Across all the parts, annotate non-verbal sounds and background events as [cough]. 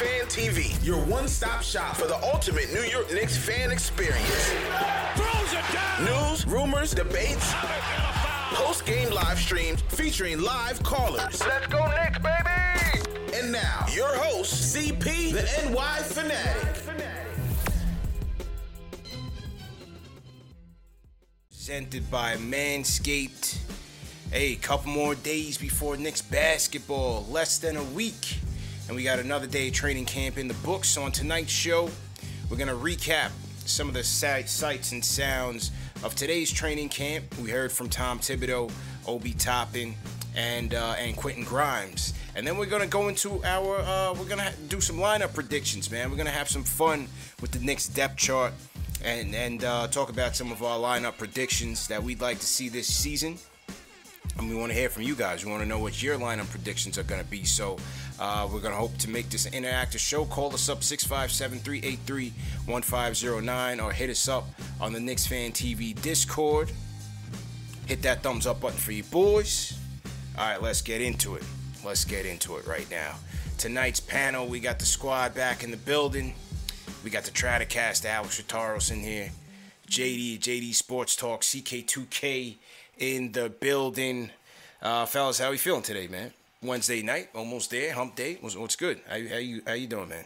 Fan TV, your one-stop shop for the ultimate New York Knicks fan experience. News, rumors, debates, post-game live streams featuring live callers. Let's go Knicks, baby! And now, your host, CP, the NY Fanatic. presented by Manscaped. Hey, a couple more days before Knicks basketball, less than a week. And we got another day training camp in the books. So on tonight's show, we're going to recap some of the sights and sounds of today's training camp. We heard from Tom Thibodeau, Obi Toppin, and uh, and Quentin Grimes. And then we're gonna go into our uh, we're gonna do some lineup predictions, man. We're gonna have some fun with the Knicks depth chart and and uh, talk about some of our lineup predictions that we'd like to see this season. And we want to hear from you guys. We want to know what your lineup predictions are going to be. So uh, we're going to hope to make this an interactive show. Call us up 657-383-1509 or hit us up on the Knicks Fan TV Discord. Hit that thumbs up button for you boys. All right, let's get into it. Let's get into it right now. Tonight's panel, we got the squad back in the building. We got the Tradcast, Alex Rataros in here. JD, JD Sports Talk, CK2K in the building. Uh, fellas, how you feeling today, man? Wednesday night, almost there, hump day. What's, what's good? How, how you how you doing, man?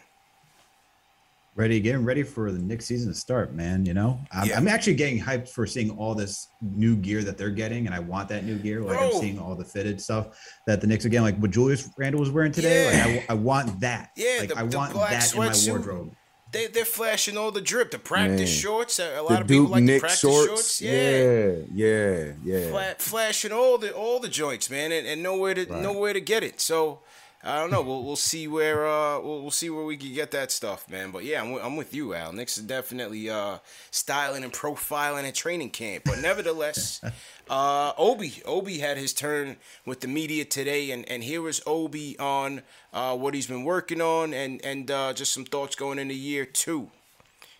Ready, getting ready for the next season to start, man. You know, I'm, Yeah. I'm actually getting hyped for seeing all this new gear that they're getting, and I want that new gear. Like Bro. I'm seeing all the fitted stuff that the Knicks are getting, like what Julius Randle was wearing today. Yeah. Like I, I want that. Yeah, like the- I want black that in my wardrobe. They they're flashing all the drip, the practice Man. shorts. Uh, a a lot the of people Duke like the practice shorts. shorts. Yeah, yeah, yeah. Fla- flashing all the all the joints, man, and, and nowhere to Right. nowhere to get it. So I don't know. We'll we'll see where uh we'll, we'll see where we can get that stuff, man. But yeah, I'm, wi- I'm with you, Al. Knicks is definitely uh styling and profiling at training camp, but nevertheless. [laughs] Uh, Obi, Obi had his turn with the media today, and, and here is Obi on uh, what he's been working on, and and uh, just some thoughts going into year two.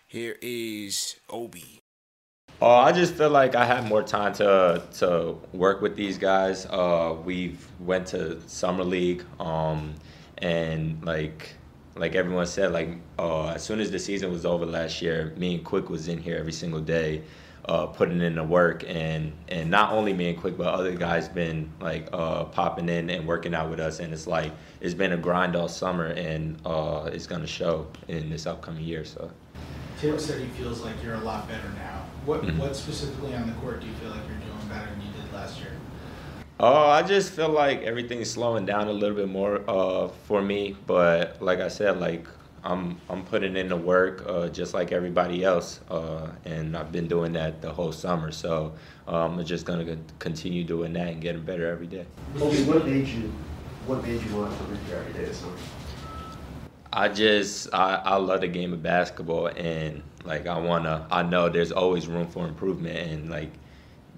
Here is Obi. Uh, I just feel like I had more time to to work with these guys. Uh, we went to summer league, um, and like like everyone said, like uh, as soon as the season was over last year, me and Quick was in here every single day, uh, putting in the work, and and not only me and Quick, but other guys been like uh, popping in and working out with us, and it's like it's been a grind all summer, and uh, it's gonna show in this upcoming year. So. Tim said he feels like you're a lot better now. What Mhm. what specifically on the court do you feel like you're doing better than you did last year? Oh, I just feel like everything's slowing down a little bit more uh, for me. But like I said, like I'm I'm putting in the work uh, just like everybody else, uh, and I've been doing that the whole summer. So um, I'm just gonna continue doing that and getting better every day. Obi, what made you, what made you want to come in here every day this summer? I just I, I love the game of basketball and like I wanna I know there's always room for improvement and like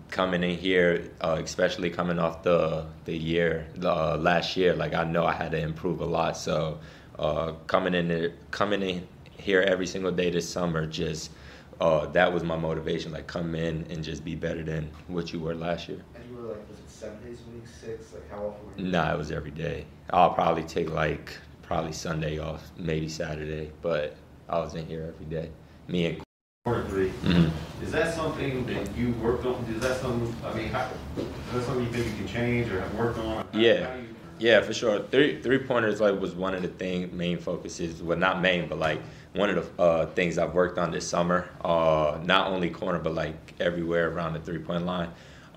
coming in here, uh, especially coming off the the year the uh, last year, like I know I had to improve a lot. So uh, coming in there, coming in here every single day this summer, just uh, that was my motivation. Like come in and just be better than what you were last year. And you were like, was it seven days a week, six? Like how often? Were Nah, it was every day. I'll probably take like probably Sunday off, maybe Saturday, but I was in here every day. Me and Corner 3 Mhm. Is that something that you worked on? Is that something? I mean, how, is that something you think you can change or have worked on? How- Yeah. how you- Yeah, for sure. Three three pointers like was one of the thing main focuses. Well, not main, but like one of the uh, things I've worked on this summer. Uh, not only corner, but like everywhere around the three point line.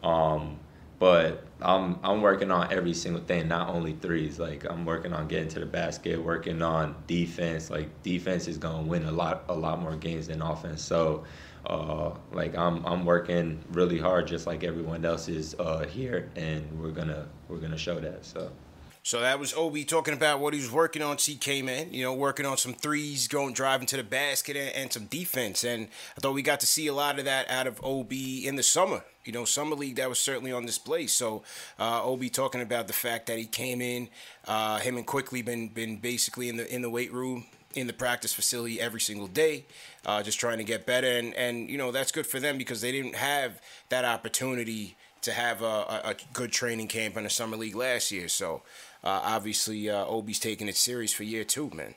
Um, but I'm I'm working on every single thing, not only threes. Like I'm working on getting to the basket, working on defense. Like defense is gonna win a lot a lot more games than offense. So. Uh, like I'm, I'm working really hard, just like everyone else is uh, here, and we're gonna, we're gonna show that. So. So that was Obi talking about what he was working on. CK man, you know, working on some threes, going driving to the basket, and, and some defense. And I thought we got to see a lot of that out of Ob in the summer. You know, summer league that was certainly on display. So uh, Ob talking about the fact that he came in, uh, him and Quickley been been basically in the in the weight room in the practice facility every single day, uh, just trying to get better. And, and, you know, that's good for them because they didn't have that opportunity to have a, a, good training camp in the summer league last year. So uh, obviously, uh, Obi's taking it serious for year two, man.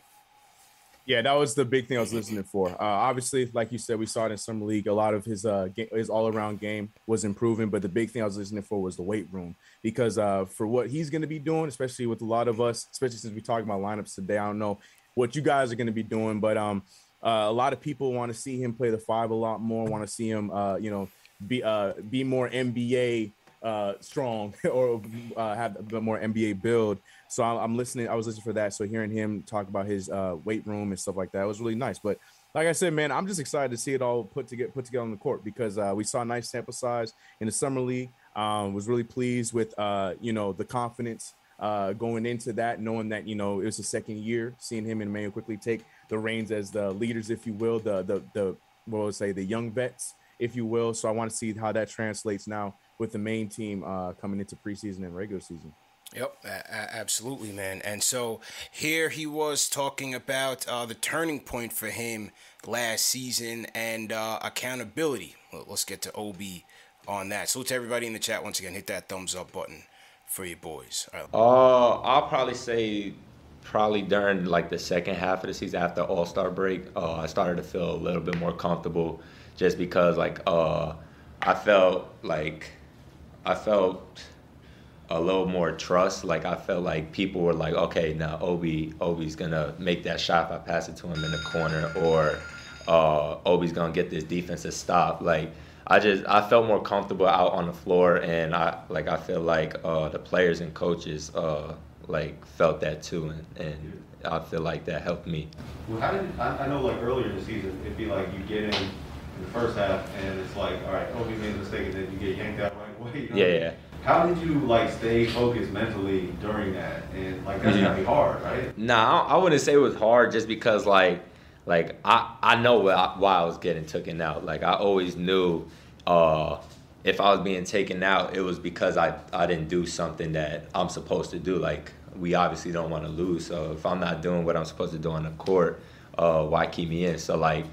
Yeah, that was the big thing I was listening for. Uh, obviously, like you said, we saw it in summer league. A lot of his uh, ga- his all around game was improving, but the big thing I was listening for was the weight room because uh, for what he's going to be doing, especially with a lot of us, especially since we talk about lineups today, I don't know what you guys are going to be doing, but um, uh, a lot of people want to see him play the five a lot more. Want to see him, uh, you know, be uh, be more NBA uh, strong [laughs] or uh, have a bit more NBA build. So I'm, I'm listening. I was listening for that. So hearing him talk about his uh, weight room and stuff like that was really nice. But like I said, man, I'm just excited to see it all put together put together on the court because uh, we saw a nice sample size in the summer league. Um, was really pleased with uh, you know the confidence uh, going into that, knowing that you know it was the second year, seeing him and Immanuel Quickley take the reins as the leaders, if you will, the the the what would say the young vets, if you will. So I want to see how that translates now with the main team uh, coming into preseason and regular season. Yep, a- a- absolutely, man. And so here he was talking about uh, the turning point for him last season and uh, accountability. Well, let's get to Obi on that. So to everybody in the chat once again, hit that thumbs up button for your boys. All right. Uh, I'll probably say probably during like the second half of the season after All Star break, uh, I started to feel a little bit more comfortable, just because like uh, I felt like I felt a little more trust. Like I felt like people were like, okay, now Obi Obi's gonna make that shot if I pass it to him in the corner, or uh, Obi's gonna get this defensive stop. Like I just I felt more comfortable out on the floor, and I like I feel like uh, the players and coaches uh, like felt that too, and, and I feel like that helped me. Well, how did I, I know like earlier in the season, it'd be like you get in in the first half and it's like, all right, Obi made a mistake, and then you get yanked out right away. you know? Yeah, yeah. How did you like stay focused mentally during that? And like that's Mhm. gotta be hard, right? Nah, I I wouldn't say it was hard just because like like I I know why I, why I was getting taken out. Like I always knew uh if I was being taken out, it was because I I didn't do something that I'm supposed to do. Like we obviously don't want to lose, so if I'm not doing what I'm supposed to do on the court, uh, why keep me in? So like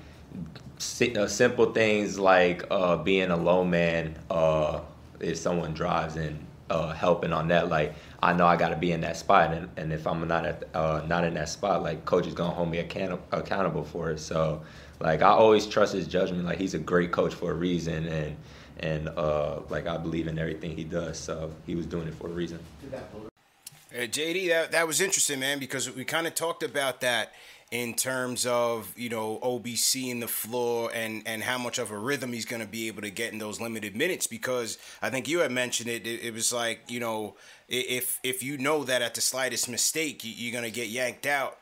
simple things like uh, being a low man uh, if someone drives and uh, helping on that like I know I got to be in that spot and, and if I'm not at uh, not in that spot like coach is gonna hold me account- accountable for it. So like I always trust his judgment like he's a great coach for a reason and and uh, like I believe in everything he does so he was doing it for a reason Uh, JD, that that was interesting, man, because we kind of talked about that in terms of you know OBC in the floor and and how much of a rhythm he's going to be able to get in those limited minutes. Because I think you had mentioned it. It, it was like you know if if you know that at the slightest mistake you, you're going to get yanked out.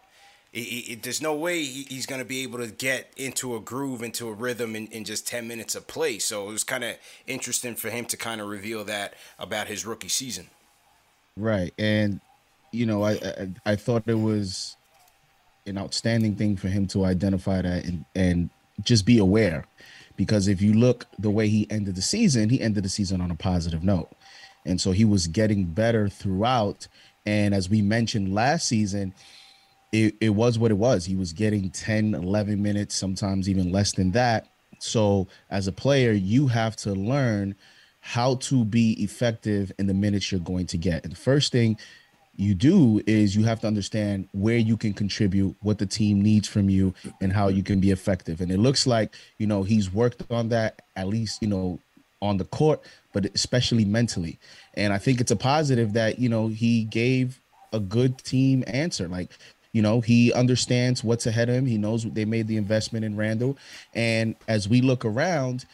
It, it, there's no way he- he's going to be able to get into a groove, into a rhythm in, in just 10 minutes of play. So it was kind of interesting for him to kind of reveal that about his rookie season. Right, and you know, I, I I thought it was an outstanding thing for him to identify that and and just be aware, because if you look the way he ended the season, he ended the season on a positive note, and so he was getting better throughout. And as we mentioned last season, it, it was what it was. He was getting 10, 11 minutes, sometimes even less than that. So as a player, you have to learn how to be effective in the minutes you're going to get. And the first thing you do is you have to understand where you can contribute, what the team needs from you, and how you can be effective. And it looks like, you know, he's worked on that at least, you know, on the court, but especially mentally. And I think it's a positive that, you know, he gave a good team answer. Like, you know, he understands what's ahead of him. He knows they made the investment in Randle. And as we look around,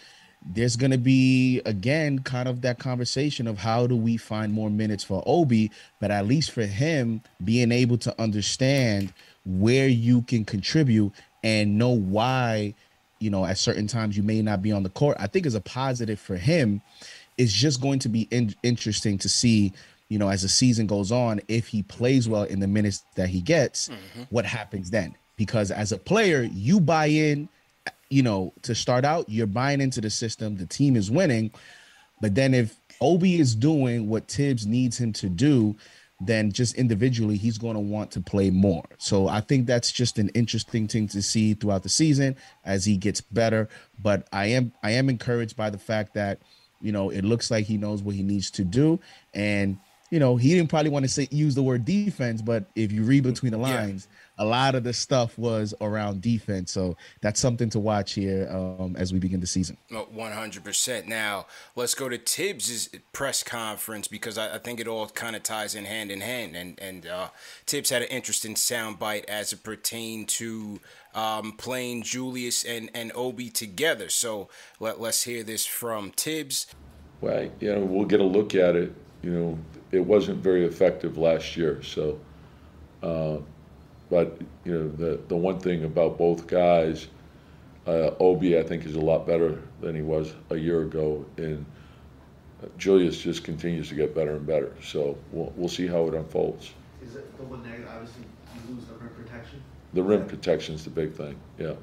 there's going to be again kind of that conversation of how do we find more minutes for Obi, but at least for him being able to understand where you can contribute and know why, you know, at certain times you may not be on the court, I think is a positive for him. It's just going to be in- interesting to see, you know, as the season goes on, if he plays well in the minutes that he gets, mm-hmm. what happens then? Because as a player, you buy in you know, to start out, you're buying into the system, the team is winning. But then if Obi is doing what Tibbs needs him to do, then just individually, he's going to want to play more. So I think that's just an interesting thing to see throughout the season as he gets better. But I am I am encouraged by the fact that, you know, it looks like he knows what he needs to do. And, you know, he didn't probably want to say use the word defense, but if you read between the lines, yeah a lot of the stuff was around defense. So that's something to watch here um, as we begin the season. One hundred percent. Now let's go to Thibs's press conference because I, I think it all kind of ties in hand in hand. And and uh, Thibs had an interesting soundbite as it pertained to um, playing Julius and and Obi together. So let let's hear this from Tibbs. Well, you know, we'll get a look at it. You know, it wasn't very effective last year, so. Uh, but you know, the the one thing about both guys, uh, Obi I think is a lot better than he was a year ago, and Julius just continues to get better and better. So we'll we'll see how it unfolds. Is it the one negative? Obviously, you lose the rim protection. The rim protection is the big thing. Yeah.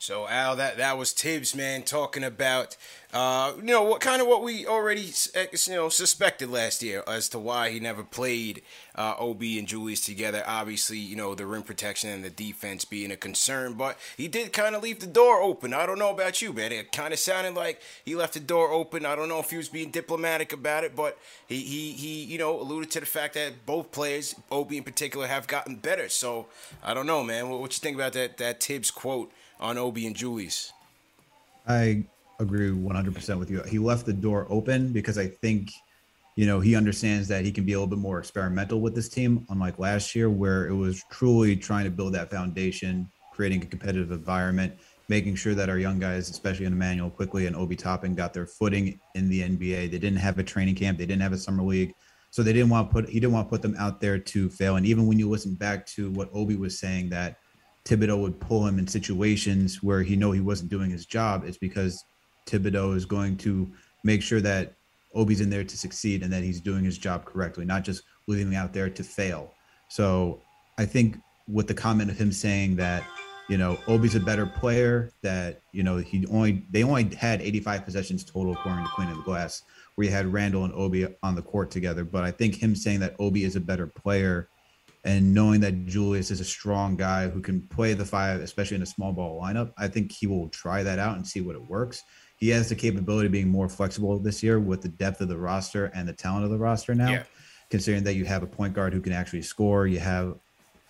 So Al, that that was Tibbs, man, talking about uh, you know what kind of what we already you know suspected last year as to why he never played uh, Ob and Julius together. Obviously, you know the rim protection and the defense being a concern, but he did kind of leave the door open. I don't know about you, man. It kind of sounded like he left the door open. I don't know if he was being diplomatic about it, but he he he you know alluded to the fact that both players, Ob in particular, have gotten better. So I don't know, man. What, what you think about that that Thibs quote? On Obi and Julius. I agree 100% with you. He left the door open because I think, you know, he understands that he can be a little bit more experimental with this team, unlike last year, where it was truly trying to build that foundation, creating a competitive environment, making sure that our young guys, especially in Immanuel Quickley and Obi Toppin, got their footing in the NBA. They didn't have a training camp, they didn't have a summer league. So they didn't want to put he didn't want to put them out there to fail. And even when you listen back to what Obi was saying that Thibodeau would pull him in situations where he know he wasn't doing his job, it's because Thibodeau is going to make sure that Obi's in there to succeed and that he's doing his job correctly, not just leaving him out there to fail. So I think with the comment of him saying that, you know, Obi's a better player, that, you know, he only they only had 85 possessions total according to Cleaning the Glass, where you had Randle and Obi on the court together. But I think him saying that Obi is a better player and knowing that Julius is a strong guy who can play the five, especially in a small ball lineup, I think he will try that out and see what it works. He has the capability of being more flexible this year with the depth of the roster and the talent of the roster now. Yeah. Considering that you have a point guard who can actually score, you have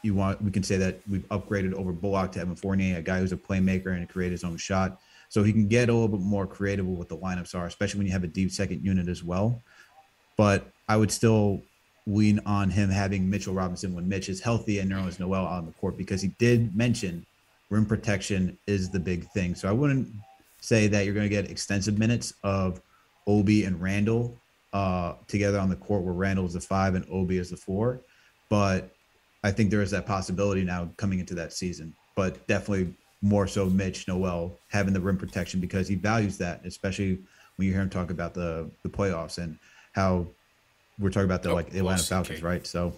you want we can say that we've upgraded over Bullock to Evan Fournier, a guy who's a playmaker and create his own shot. So he can get a little bit more creative with what the lineups are, especially when you have a deep second unit as well. But I would still lean on him having Mitchell Robinson when Mitch is healthy and Nerlens Noel on the court because he did mention rim protection is the big thing. So I wouldn't say that you're going to get extensive minutes of Obi and Randle uh, together on the court where Randle is the five and Obi is the four. But I think there is that possibility now coming into that season. But definitely more so Mitch Noel having the rim protection because he values that, especially when you hear him talk about the the playoffs and how we're talking about the oh, like Atlanta Falcons, right? So,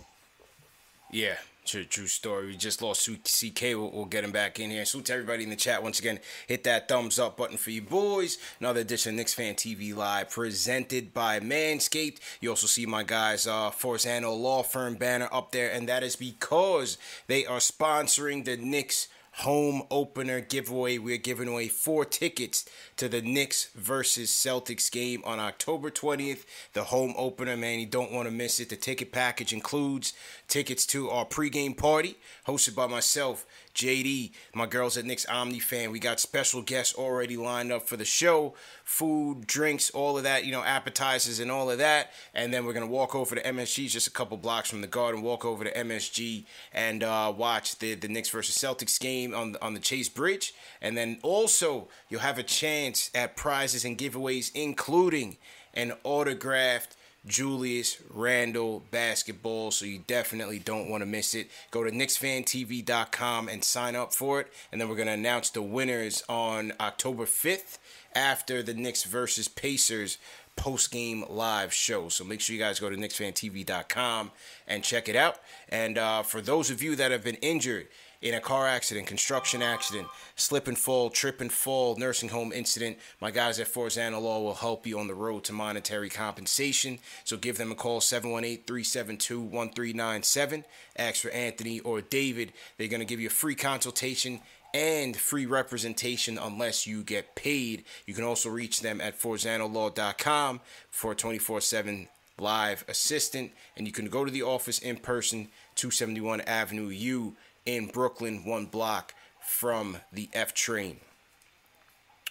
yeah, true, true story. We just lost CK. We'll, we'll, get him back in here. So to everybody in the chat once again. Hit that thumbs up button for you boys. Another edition of Knicks Fan TV Live presented by Manscaped. You also see my guys, uh, Forzano Law Firm banner up there, and that is because they are sponsoring the Knicks home opener giveaway. We're giving away four tickets to the Knicks versus Celtics game on October 20th. The home opener, man, you don't want to miss it. The ticket package includes tickets to our pregame party hosted by myself, JD, my girls at Knicks Omni fan. We got special guests already lined up for the show, food, drinks, all of that, you know, appetizers and all of that. And then we're gonna walk over to MSG, just a couple blocks from the garden. Walk over to MSG and uh, watch the the Knicks versus Celtics game on on the Chase Bridge. And then also you'll have a chance at prizes and giveaways, including an autographed Julius Randle basketball, so you definitely don't want to miss it. Go to KnicksFanTV.com and sign up for it, and then we're gonna announce the winners on October 5th after the Knicks versus Pacers post game live show. So make sure you guys go to KnicksFanTV.com and check it out. And uh, for those of you that have been injured in a car accident, construction accident, slip and fall, trip and fall, nursing home incident, my guys at Forzano Law will help you on the road to monetary compensation. So give them a call 718 372 1397. Ask for Anthony or David. They're going to give you a free consultation and free representation unless you get paid. You can also reach them at forzanolaw.com for 24 7 live assistant. And you can go to the office in person, 271 Avenue U in Brooklyn, one block from the F train.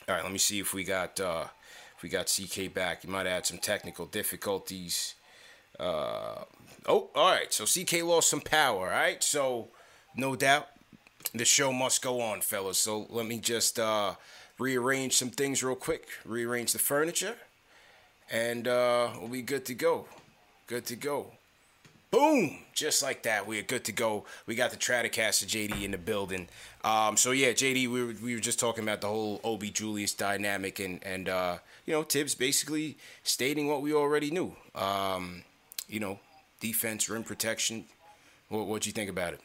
All right, let me see if we got uh, if we got CK back. You might have had some technical difficulties. Uh, oh, all right. So CK lost some power. All right. So no doubt the show must go on, fellas. So let me just uh, rearrange some things real quick. Rearrange the furniture, and uh, we'll be good to go. Good to go. Boom! Just like that, we are good to go. We got the Stratocaster JD in the building. Um, so yeah, JD, we were, we were just talking about the whole Obi Julius dynamic, and and uh, you know Tibbs basically stating what we already knew. Um, you know, defense, rim protection. What what you think about it?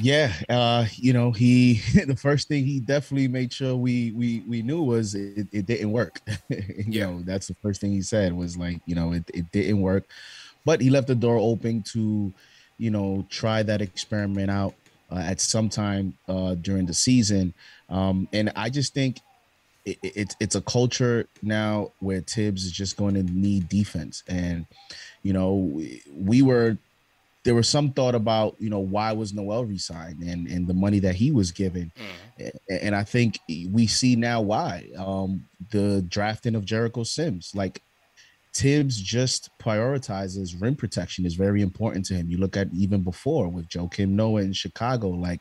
Yeah, uh, you know, he [laughs] the first thing he definitely made sure we we we knew was it, it didn't work. [laughs] you yeah. know, that's the first thing he said was like, you know, it, it didn't work. But he left the door open to, you know, try that experiment out uh, at some time uh, during the season. Um, and I just think it, it, it's a culture now where Tibbs is just going to need defense. And, you know, we, we were there was some thought about you know why was Noel resigned and and the money that he was given, mm. and I think we see now why. Um, the drafting of Jericho Sims, like Tibbs, just prioritizes rim protection is very important to him. You look at even before with Joakim Noah in Chicago, like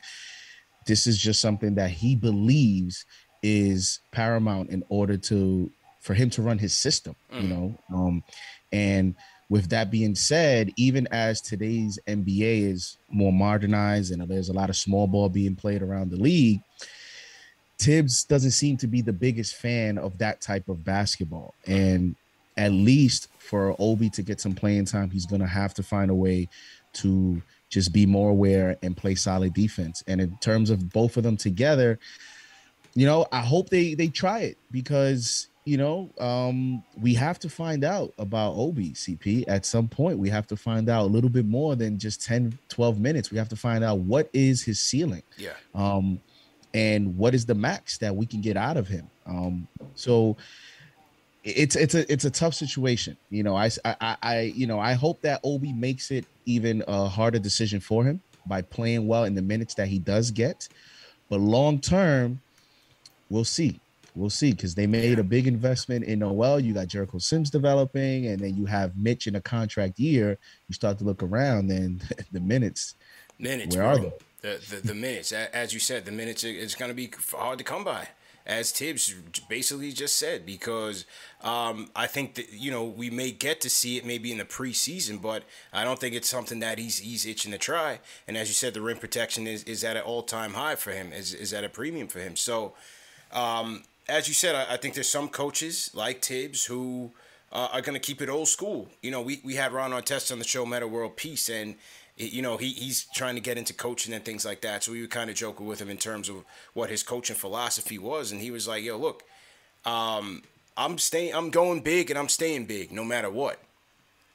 this is just something that he believes is paramount in order to for him to run his system. Mm. You know, um, and with that being said, even as today's NBA is more modernized and there's a lot of small ball being played around the league, Tibbs doesn't seem to be the biggest fan of that type of basketball. And at least for Obi to get some playing time, he's going to have to find a way to just be more aware and play solid defense. And in terms of both of them together, you know, I hope they they try it because you know, um, we have to find out about Obi CP at some point. We have to find out a little bit more than just 10, 12 minutes. We have to find out what is his ceiling. Yeah. Um, and what is the max that we can get out of him. Um, so it's it's a it's a tough situation. You know, I I, I you know I hope that Obi makes it even a harder decision for him by playing well in the minutes that he does get. But long term, we'll see we'll see because they made a big investment in Noel. You got Jericho Sims developing, and then you have Mitch in a contract year. You start to look around, and [laughs] the minutes, minutes, where bro. are they? The, the, the minutes, as you said, the minutes is going to be hard to come by, as Tibbs basically just said. Because um, I think that you know we may get to see it maybe in the preseason, but I don't think it's something that he's he's itching to try. And as you said, the rim protection is, is at an all time high for him, is is at a premium for him. So. Um, as you said, I, I, think there's some coaches like Tibbs who uh, are going to keep it old school. You know, we, we had Ron Artest on the show, Meta World Peace, and you know he he's trying to get into coaching and things like that. So we were kind of joking with him in terms of what his coaching philosophy was, and he was like, "Yo, look, um, I'm staying, I'm going big, and I'm staying big no matter what."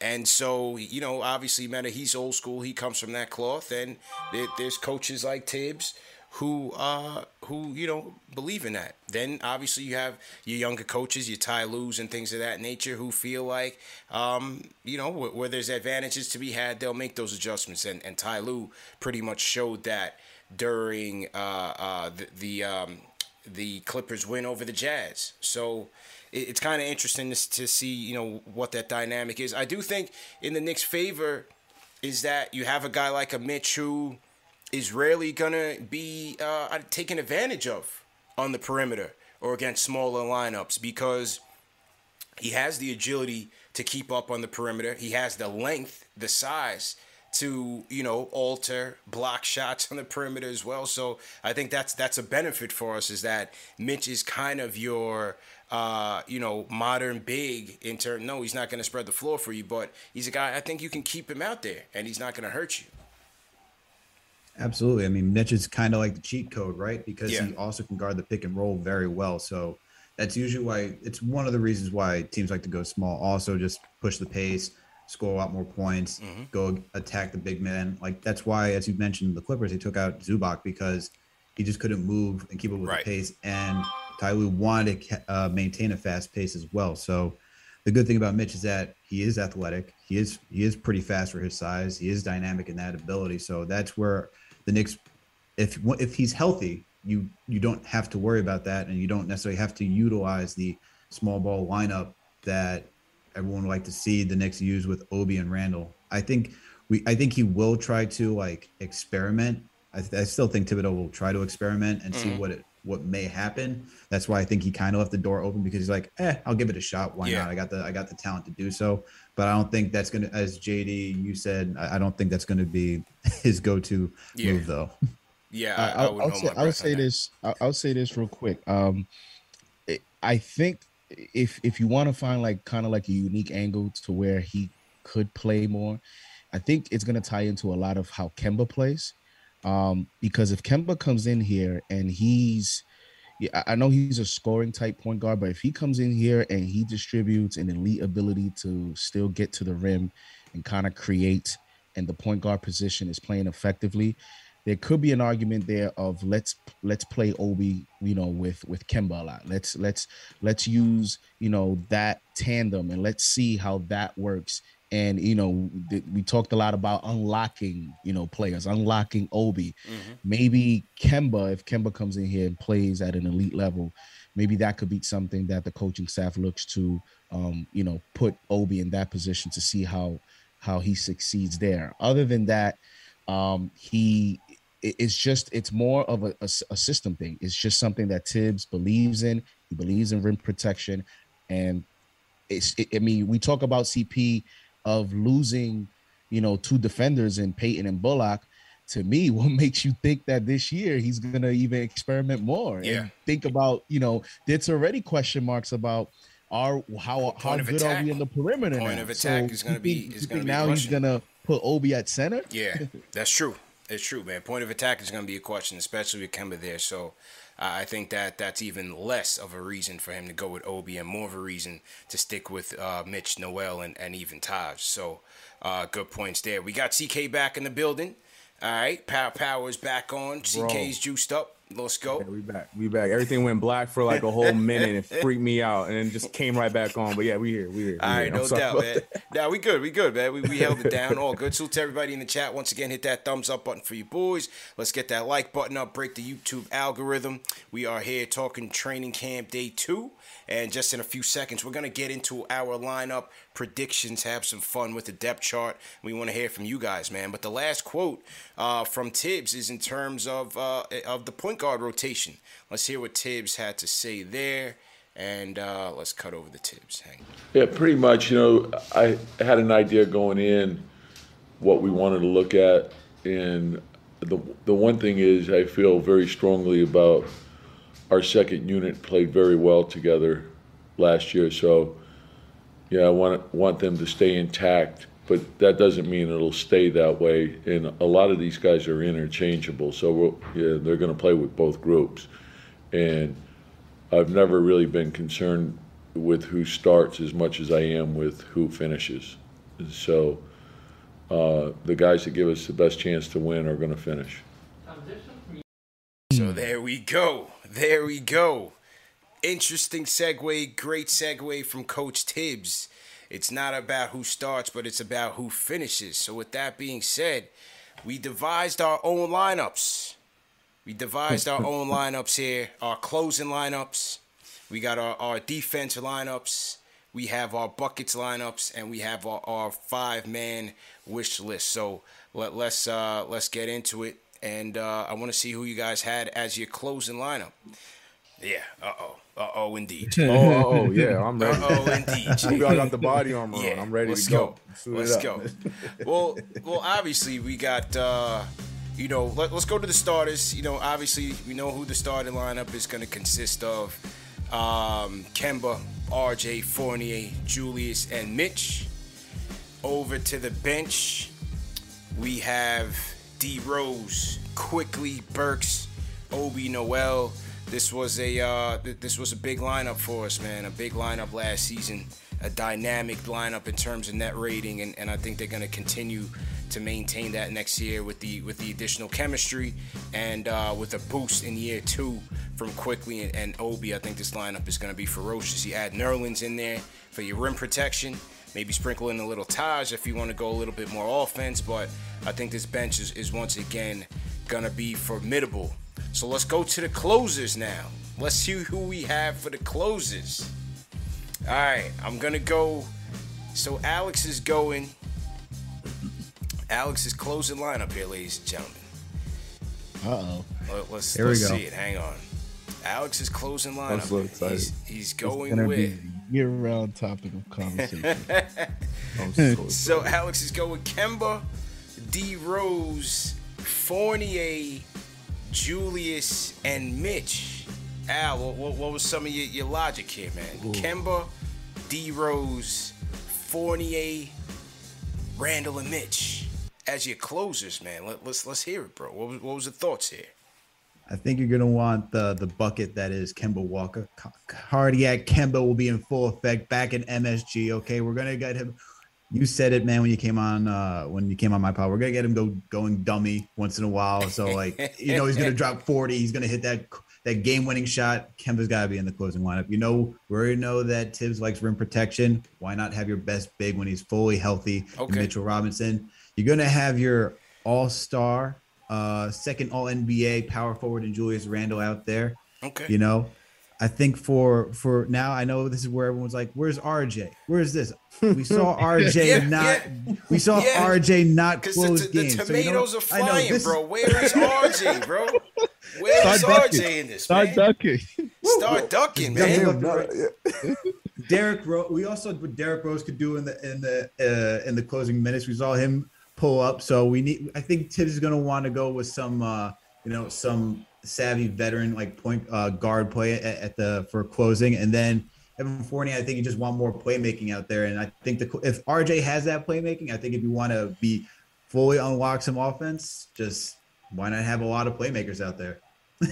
And so, you know, obviously, Meta, he's old school. He comes from that cloth. And there, there's coaches like Tibbs who, uh, who you know, believe in that. Then, obviously, you have your younger coaches, your Ty Lues and things of that nature, who feel like, um, you know, where, where, there's advantages to be had, they'll make those adjustments. And, and Ty Lue pretty much showed that during uh, uh, the the, um, the Clippers win over the Jazz. So it, it's kind of interesting to, to see you know what that dynamic is. I do think in the Knicks' favor is that you have a guy like a Mitch who is rarely gonna be uh, taken advantage of on the perimeter or against smaller lineups because he has the agility to keep up on the perimeter. He has the length, the size to you know alter block shots on the perimeter as well. So I think that's that's a benefit for us is that Mitch is kind of your uh, you know modern big in turn. No, he's not going to spread the floor for you, but he's a guy I think you can keep him out there and he's not going to hurt you. Absolutely. I mean, Mitch is kind of like the cheat code, right? Because yeah. he also can guard the pick and roll very well. So that's usually why it's one of the reasons why teams like to go small. Also, just push the pace score a lot more points, mm-hmm. go attack the big man. Like that's why, as you mentioned, the Clippers they took out Zubac because he just couldn't move and keep up with right. the pace. And Ty Lue wanted to uh, maintain a fast pace as well. So the good thing about Mitch is that he is athletic. He is he is pretty fast for his size. He is dynamic in that ability. So that's where the Knicks, if if he's healthy, you you don't have to worry about that, and you don't necessarily have to utilize the small ball lineup that everyone would like to see the Knicks use with Obi and Randle. I think we I think he will try to like experiment. I, th- I still think Thibodeau will try to experiment and mm-hmm. see what it what may happen. That's why I think he kind of left the door open because he's like, eh, I'll give it a shot. Why yeah. not? I got the I got the talent to do so. But I don't think that's gonna, as JD you said, I, I don't think that's gonna be [laughs] his go to yeah. move though. Yeah, I, I, I would say I would say this. I would say this real quick. Um, I think if if you want to find like kind of like a unique angle to where he could play more, I think it's gonna tie into a lot of how Kemba plays. Um, because if Kemba comes in here and he's yeah, I know he's a scoring type point guard, but if he comes in here and he distributes an elite ability to still get to the rim and kind of create, and the point guard position is playing effectively, there could be an argument there of let's let's play Obi, you know, with with Kemba a lot. Let's let's let's use you know that tandem and let's see how that works. And you know, th- we talked a lot about unlocking, you know, players, unlocking Obi. Mm-hmm. Maybe Kemba, if Kemba comes in here and plays at an elite level, maybe that could be something that the coaching staff looks to, um, you know, put Obi in that position to see how how he succeeds there. Other than that, um, he it's just it's more of a, a, a, system thing. It's just something that Tibbs believes in. He believes in rim protection, and it's. It, I mean, we talk about CP of losing, you know, two defenders in Payton and Bullock. To me, [laughs] what makes you think that this year he's gonna even experiment more? Yeah. And think about, you know, there's already question marks about are how how good attack. are we in the perimeter Point now? of attack so is gonna be is gonna be now he's gonna put Obi at center. Yeah, [laughs] that's true. It's true, man. Point of attack is going to be a question, especially with Kemba there. So I think that that's even less of a reason for him to go with Obi and more of a reason to stick with uh, Mitch, Noel, and, and even Taj. So uh, good points there. We got CK back in the building. All right, Power Power's back on. CK's Bro. juiced up. Let's go. Yeah, we back. We back. Everything went black for like a whole [laughs] minute and it freaked me out, and then just came right back on. But yeah, we here. We here. We All right, here. no doubt, man. Now we good. We good, man. We, we held it down. All good. [laughs] So to everybody in the chat, once again, hit that thumbs up button for you boys. Let's get that like button up. Break the YouTube algorithm. We are here talking training camp day two. And just in a few seconds, we're going to get into our lineup predictions, have some fun with the depth chart. We want to hear from you guys, man. But the last quote uh, from Tibbs is in terms of, uh, of the point guard rotation. Let's hear what Tibbs had to say there. And uh, let's cut over the Tibbs. Hang. Yeah, pretty much. You know, I had an idea going in what we wanted to look at. And the, the one thing is, I feel very strongly about our second unit played very well together last year. So, yeah, I want want them to stay intact, but that doesn't mean it'll stay that way. And a lot of these guys are interchangeable, so we'll, yeah, they're going to play with both groups. And I've never really been concerned with who starts as much as I am with who finishes. And so uh, the guys that give us the best chance to win are going to finish. So there we go. There we go. Interesting segue, great segue from Coach Tibbs. It's not about who starts, but it's about who finishes. So, with that being said, we devised our own lineups. We devised our own lineups here, our closing lineups. We got our, our defense lineups. We have our buckets lineups, and we have our, our five man wish list. So let, let's uh, let's get into it. And uh, I want to see who you guys had as your closing lineup. Yeah. Uh [laughs] oh. Uh oh, indeed. Oh, oh, oh, yeah, I'm ready. Uh oh, indeed. [laughs] We all got the body armor Yeah, on. I'm ready let's to go. Suit it Let's go. [laughs] well, well, obviously we got. uh you know, let, us go to the starters. You know, obviously we know who the starting lineup is going to consist of. Um, Kemba, RJ, Fournier, Julius, and Mitch. Over to the bench, we have D Rose, Quickley, Burks, Obi Noel. This was a uh, th- this was a big lineup for us, man. A big lineup last season. A dynamic lineup in terms of net rating, and, and I think they're going to continue to maintain that next year with the with the additional chemistry and uh, with a boost in year two from Quickley and, and Obi. I think this lineup is going to be ferocious. You add Nerlens in there for your rim protection. Maybe sprinkle in a little Taj if you want to go a little bit more offense, but I think this bench is, is once again gonna be formidable. So let's go to the closers now. Let's see who we have for the closers. All right, I'm gonna go. So Alex is going. Alex is closing lineup here, ladies and gentlemen. Uh oh. Let- Let's, Here we let's go. see it. Hang on. Alex is closing lineup. I'm so excited. He's, he's going with. be a year-round topic of conversation. [laughs] Oh, [laughs] so Alex is going Kemba, D Rose, Fournier, Julius, and Mitch. Al, what, what, what was some of your, your logic here, man? Kemba, D Rose, Fournier, Randle, and Mitch as your closers, man. Let, let's let's hear it, bro. What was, what was the thoughts here? I think you're gonna want the the bucket that is Kemba Walker. Ca- Cardiac Kemba will be in full effect back in MSG. Okay, we're gonna get him. You said it, man, when you came on uh when you came on my pod. We're gonna get him go going dummy once in a while. So like you know he's gonna [laughs] drop 40. He's gonna hit that that game winning shot. Kemba's gotta be in the closing lineup. You know we already know that Tibbs likes rim protection. Why not have your best big when he's fully healthy? Okay. Mitchell Robinson. You're gonna have your all star, uh, second all NBA power forward and Julius Randle out there. Okay. You know, I think for for now, I know this is where everyone's like, "Where's RJ? Where's this?" We [laughs] saw RJ Yeah, not. yeah. We saw Yeah. RJ not Because close the, the games. So you know tomatoes what? are I know, flying, this bro. Where is RJ, bro? Where is Start ducking. RJ in this, Start man? ducking. Start ducking, Just man. look right- Derrick Rose. We also what Derrick Rose could do in the in the uh, in the closing minutes. We saw him pull up. So we need. I think Tibbs is going to want to go with some, uh, you know, some savvy veteran like point uh, guard play at, at the for closing, and then Evan Fournier. I think you just want more playmaking out there, and I think the if RJ has that playmaking, I think if you want to be fully unlock some offense, just why not have a lot of playmakers out there? [laughs]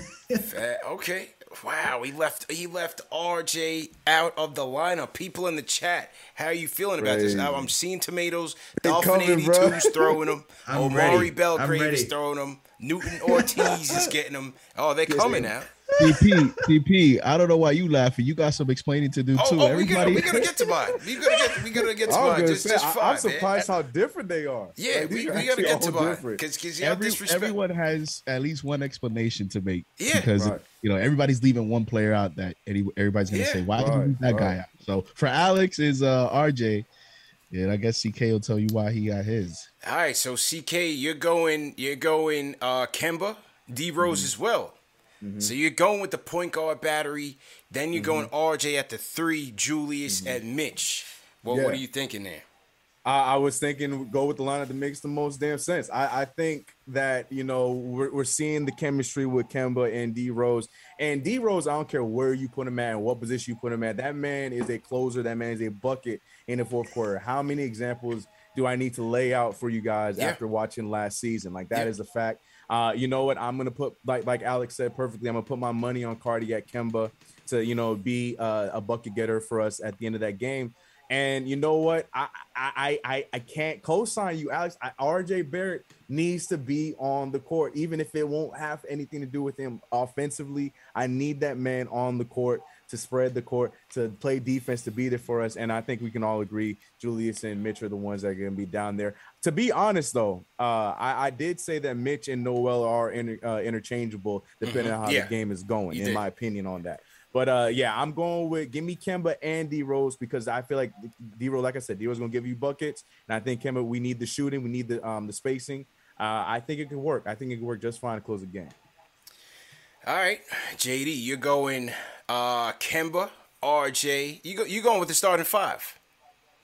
Okay. Wow, he left he left RJ out of the lineup. People in the chat, how are you feeling about this? Now I'm seeing tomatoes. Dolphin. 82's throwing them. [laughs] Omari ready. Belgrave is throwing them. Newton Ortiz is getting them. Oh, they're [laughs] coming now. CP, CP, I don't know why you laughing. You got some explaining to do Oh, too. oh we gotta, we gotta get to mine. [laughs] We gotta get we gotta get to I was mine. gonna Just, say, just I, fine, I'm man. surprised how different they are. Yeah, Like, we, these we gotta get to all mine different. because y'all every, disrespect. everyone has at least one explanation to make. Yeah. because Right. you know everybody's leaving one player out that any, everybody's gonna Yeah. say, "Why did you Right, leave that guy out?" So for Alex is uh RJ, yeah, I guess CK will tell you why he got his. All right, so CK, you're going, you're going, uh, Kemba, D Rose Mm-hmm. as well. So you're going with the point guard battery. Then you're going RJ at the three, Julius and Mitch. Well, what Mm-hmm. Are you thinking there? I, I was thinking go with the lineup that makes the most damn sense. I, I think that you know we're, we're seeing the chemistry with Kemba and D Rose. And D Rose, I don't care where you put him at what position you put him at. That man is a closer. That man is a bucket in the fourth quarter. How many examples do I need to lay out for you guys Yeah. after watching last season? Like that Yeah. is a fact. Uh, you know what? I'm gonna put like like Alex said perfectly. I'm gonna put my money on Cardiac Kemba to you know be uh, a bucket getter for us at the end of that game. And you know what? I I I I can't co-sign you, Alex. I, RJ Barrett needs to be on the court, even if it won't have anything to do with him offensively. I need that man on the court to spread the court, to play defense, to be there for us. And I think we can all agree Julius and Mitch are the ones that are going to be down there. To be honest, though, uh, I, I, did say that Mitch and Noel are inter, uh, interchangeable depending mm-hmm. on how yeah. the game is going, you in did. my opinion on that. But uh, yeah, I'm going with give me Kemba and D Rose because I feel like D Rose, like I said, D Rose gonna give you buckets, and I think Kemba, we need the shooting, we need the um the spacing. Uh, I think it could work. I think it could work just fine to close the game. All right, JD, you're going uh Kemba, RJ. You go you going with the starting five,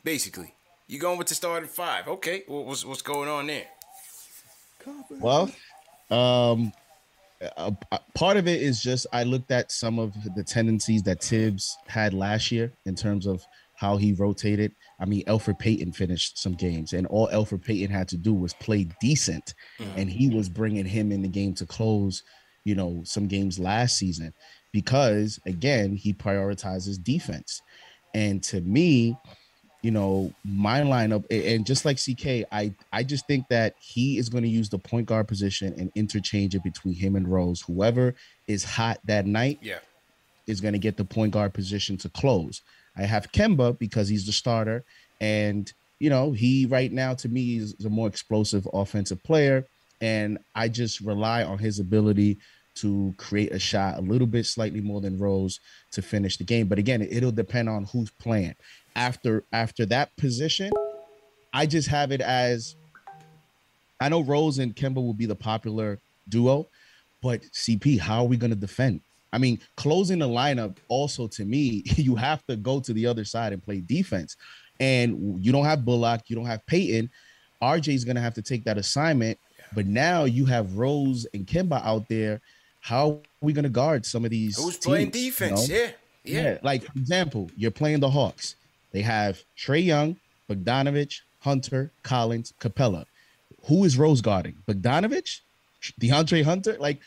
basically. You going with the starting five? Okay, what's what's going on there? Well, um, a, a part of it is just I looked at some of the tendencies that Thibs had last year in terms of how he rotated. I mean, Elfrid Payton finished some games, and all Elfrid Payton had to do was play decent, mm-hmm. and he was bringing him in the game to close, you know, some games last season because again he prioritizes defense, and to me, you know, my lineup and just like CK, I I just think that he is going to use the point guard position and interchange it between him and Rose. Whoever is hot that night, yeah, is going to get the point guard position to close. I have Kemba because he's the starter, and you know he right now to me is a more explosive offensive player, and I just rely on his ability to create a shot a little bit slightly more than Rose to finish the game. But again, it'll depend on who's playing after after that position, I just have it as I know Rose and Kemba will be the popular duo, but CP, how are we going to defend? I mean, closing the lineup also to me, [laughs] you have to go to the other side and play defense. And you don't have Bullock, you don't have Payton. RJ is going to have to take that assignment. But now you have Rose and Kemba out there. How are we going to guard some of these? Who's teams, playing defense? You know? yeah, yeah. Yeah. Like, for example, you're playing the Hawks. They have Trae Young, Bogdanovich, Hunter, Collins, Capela. Who is Rose guarding? Bogdanovich, DeAndre Hunter. Like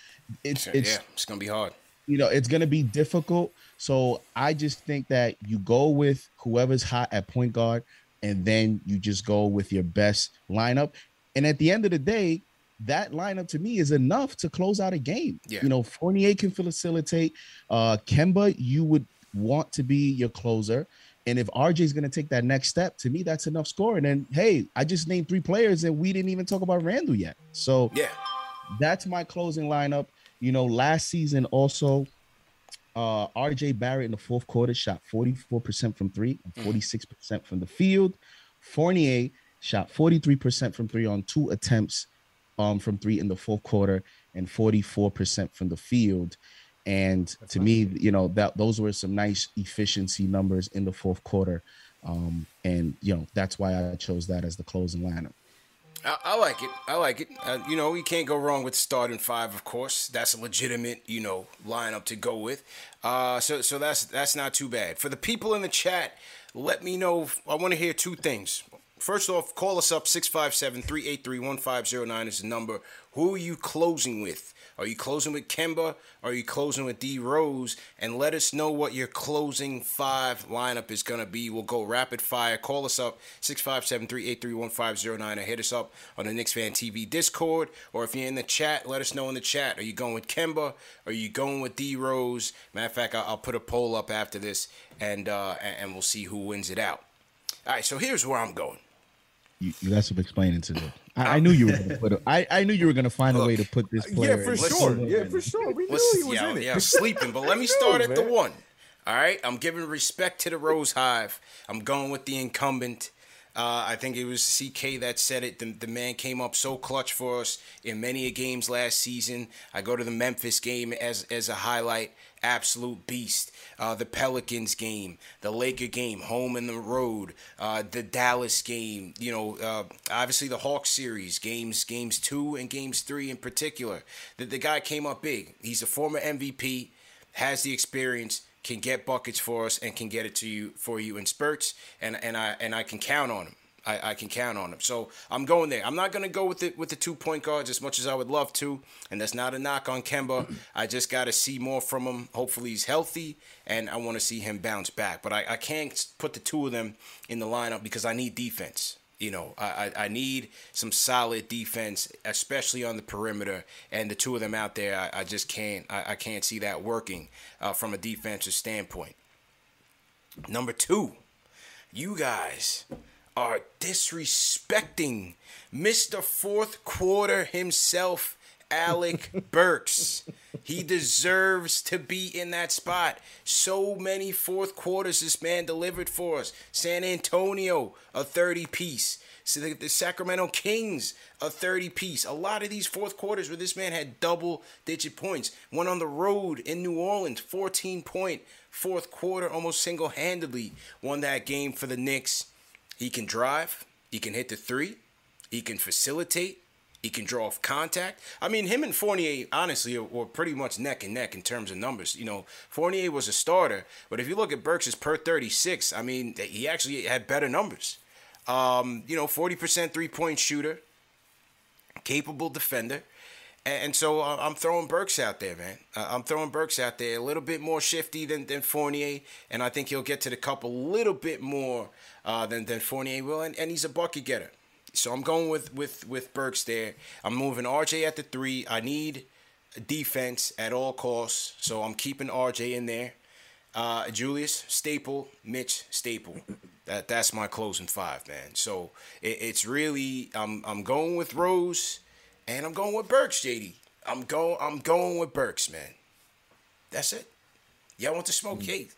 it's it's yeah, it's gonna be hard. You know, it's gonna be difficult. So I just think that you go with whoever's hot at point guard, and then you just go with your best lineup. And at the end of the day, that lineup to me is enough to close out a game. Yeah. You know, Fournier can facilitate. Uh Kemba, you would want to be your closer. And if RJ is going to take that next step, to me, that's enough scoring. And hey, I just named three players and we didn't even talk about Randle yet. So yeah, that's my closing lineup. You know, last season also, uh, RJ Barrett in the fourth quarter shot 44% from three and 46% mm. from the field. Fournier shot 43% from three on two attempts um, from three in the fourth quarter and 44% from the field. And That's to me, you know, that those were some nice efficiency numbers in the fourth quarter. Um, and you know, that's why I chose that as the closing lineup. I, I like it. I like it. Uh, you know, you can't go wrong with starting five, of course. That's a legitimate, you know, lineup to go with. Uh, so, so that's that's not too bad. For the people in the chat, let me know. I want to hear two things. First off, call us up 657 383 1509 is the number. Who are you closing with? Are you closing with Kemba? Are you closing with D Rose? And let us know what your closing five lineup is going to be. We'll go rapid fire. Call us up 657 383 1509 or hit us up on the Knicks Fan TV Discord. Or if you're in the chat, let us know in the chat. Are you going with Kemba? Are you going with D Rose? Matter of fact, I'll, put a poll up after this and, uh, and we'll see who wins it out. All right, so here's where I'm going you, you got some explaining to do. I, I uh, knew you were gonna put. A, I, I knew you were gonna find Look, a way to put this uh, player. Yeah, for sure. Yeah, for sure. We knew he was yeah, in it. Yeah, [laughs] sleeping. But let me start at the one. All right, I'm giving respect to the Rose Hive. I'm going with the incumbent. Uh, I think it was CK that said it. The, the man came up so clutch for us in many a games last season. I go to the Memphis game as as a highlight. Absolute beast. Uh, the Pelicans game, the Laker game, home and the road, uh, the Dallas game. You know, uh, obviously the Hawks series games, games two and games three in particular. That the guy came up big. He's a former MVP, has the experience can get buckets for us and can get it to you for you in spurts, and and I and I can count on him. I, I can count on him. So I'm going there. I'm not gonna go with it with the two point guards as much as I would love to, and that's not a knock on Kemba. [clears throat] I just got to see more from him. Hopefully he's healthy, and I want to see him bounce back. But I, I can't put the two of them in the lineup because I need defense. You know, I, I, need some solid defense, especially on the perimeter. And the two of them out there, I, I just can't I, I can't see that working uh, from a defensive standpoint. Number two, you guys are disrespecting Mr. Fourth Quarter himself, Alec [laughs] Burks. He deserves to be in that spot. So many fourth quarters this man delivered for us. San Antonio, a 30 piece. So the, the Sacramento Kings, a 30 piece. A lot of these fourth quarters where this man had double digit points. One on the road in New Orleans, 14 point fourth quarter, almost single handedly won that game for the Knicks. He can drive, he can hit the three, he can facilitate, he can draw off contact. I mean, him and Fournier, honestly, were pretty much neck and neck in terms of numbers. You know, Fournier was a starter, but if you look at Burks' per 36, I mean, he actually had better numbers. Um, you know, 40% three point shooter, capable defender. And so uh, I'm throwing Burks out there, man. Uh, I'm throwing Burks out there a little bit more shifty than, than Fournier, and I think he'll get to the cup a little bit more uh, than, than Fournier will, and, and he's a bucket getter. So I'm going with, with, with Burks there. I'm moving RJ at the three. I need defense at all costs, so I'm keeping RJ in there. Uh, Julius Staple, Mitch Staple. That that's my closing five, man. So it, it's really I'm I'm going with Rose, and I'm going with Burks, JD. I'm going I'm going with Burks, man. That's it. Y'all want to smoke cake?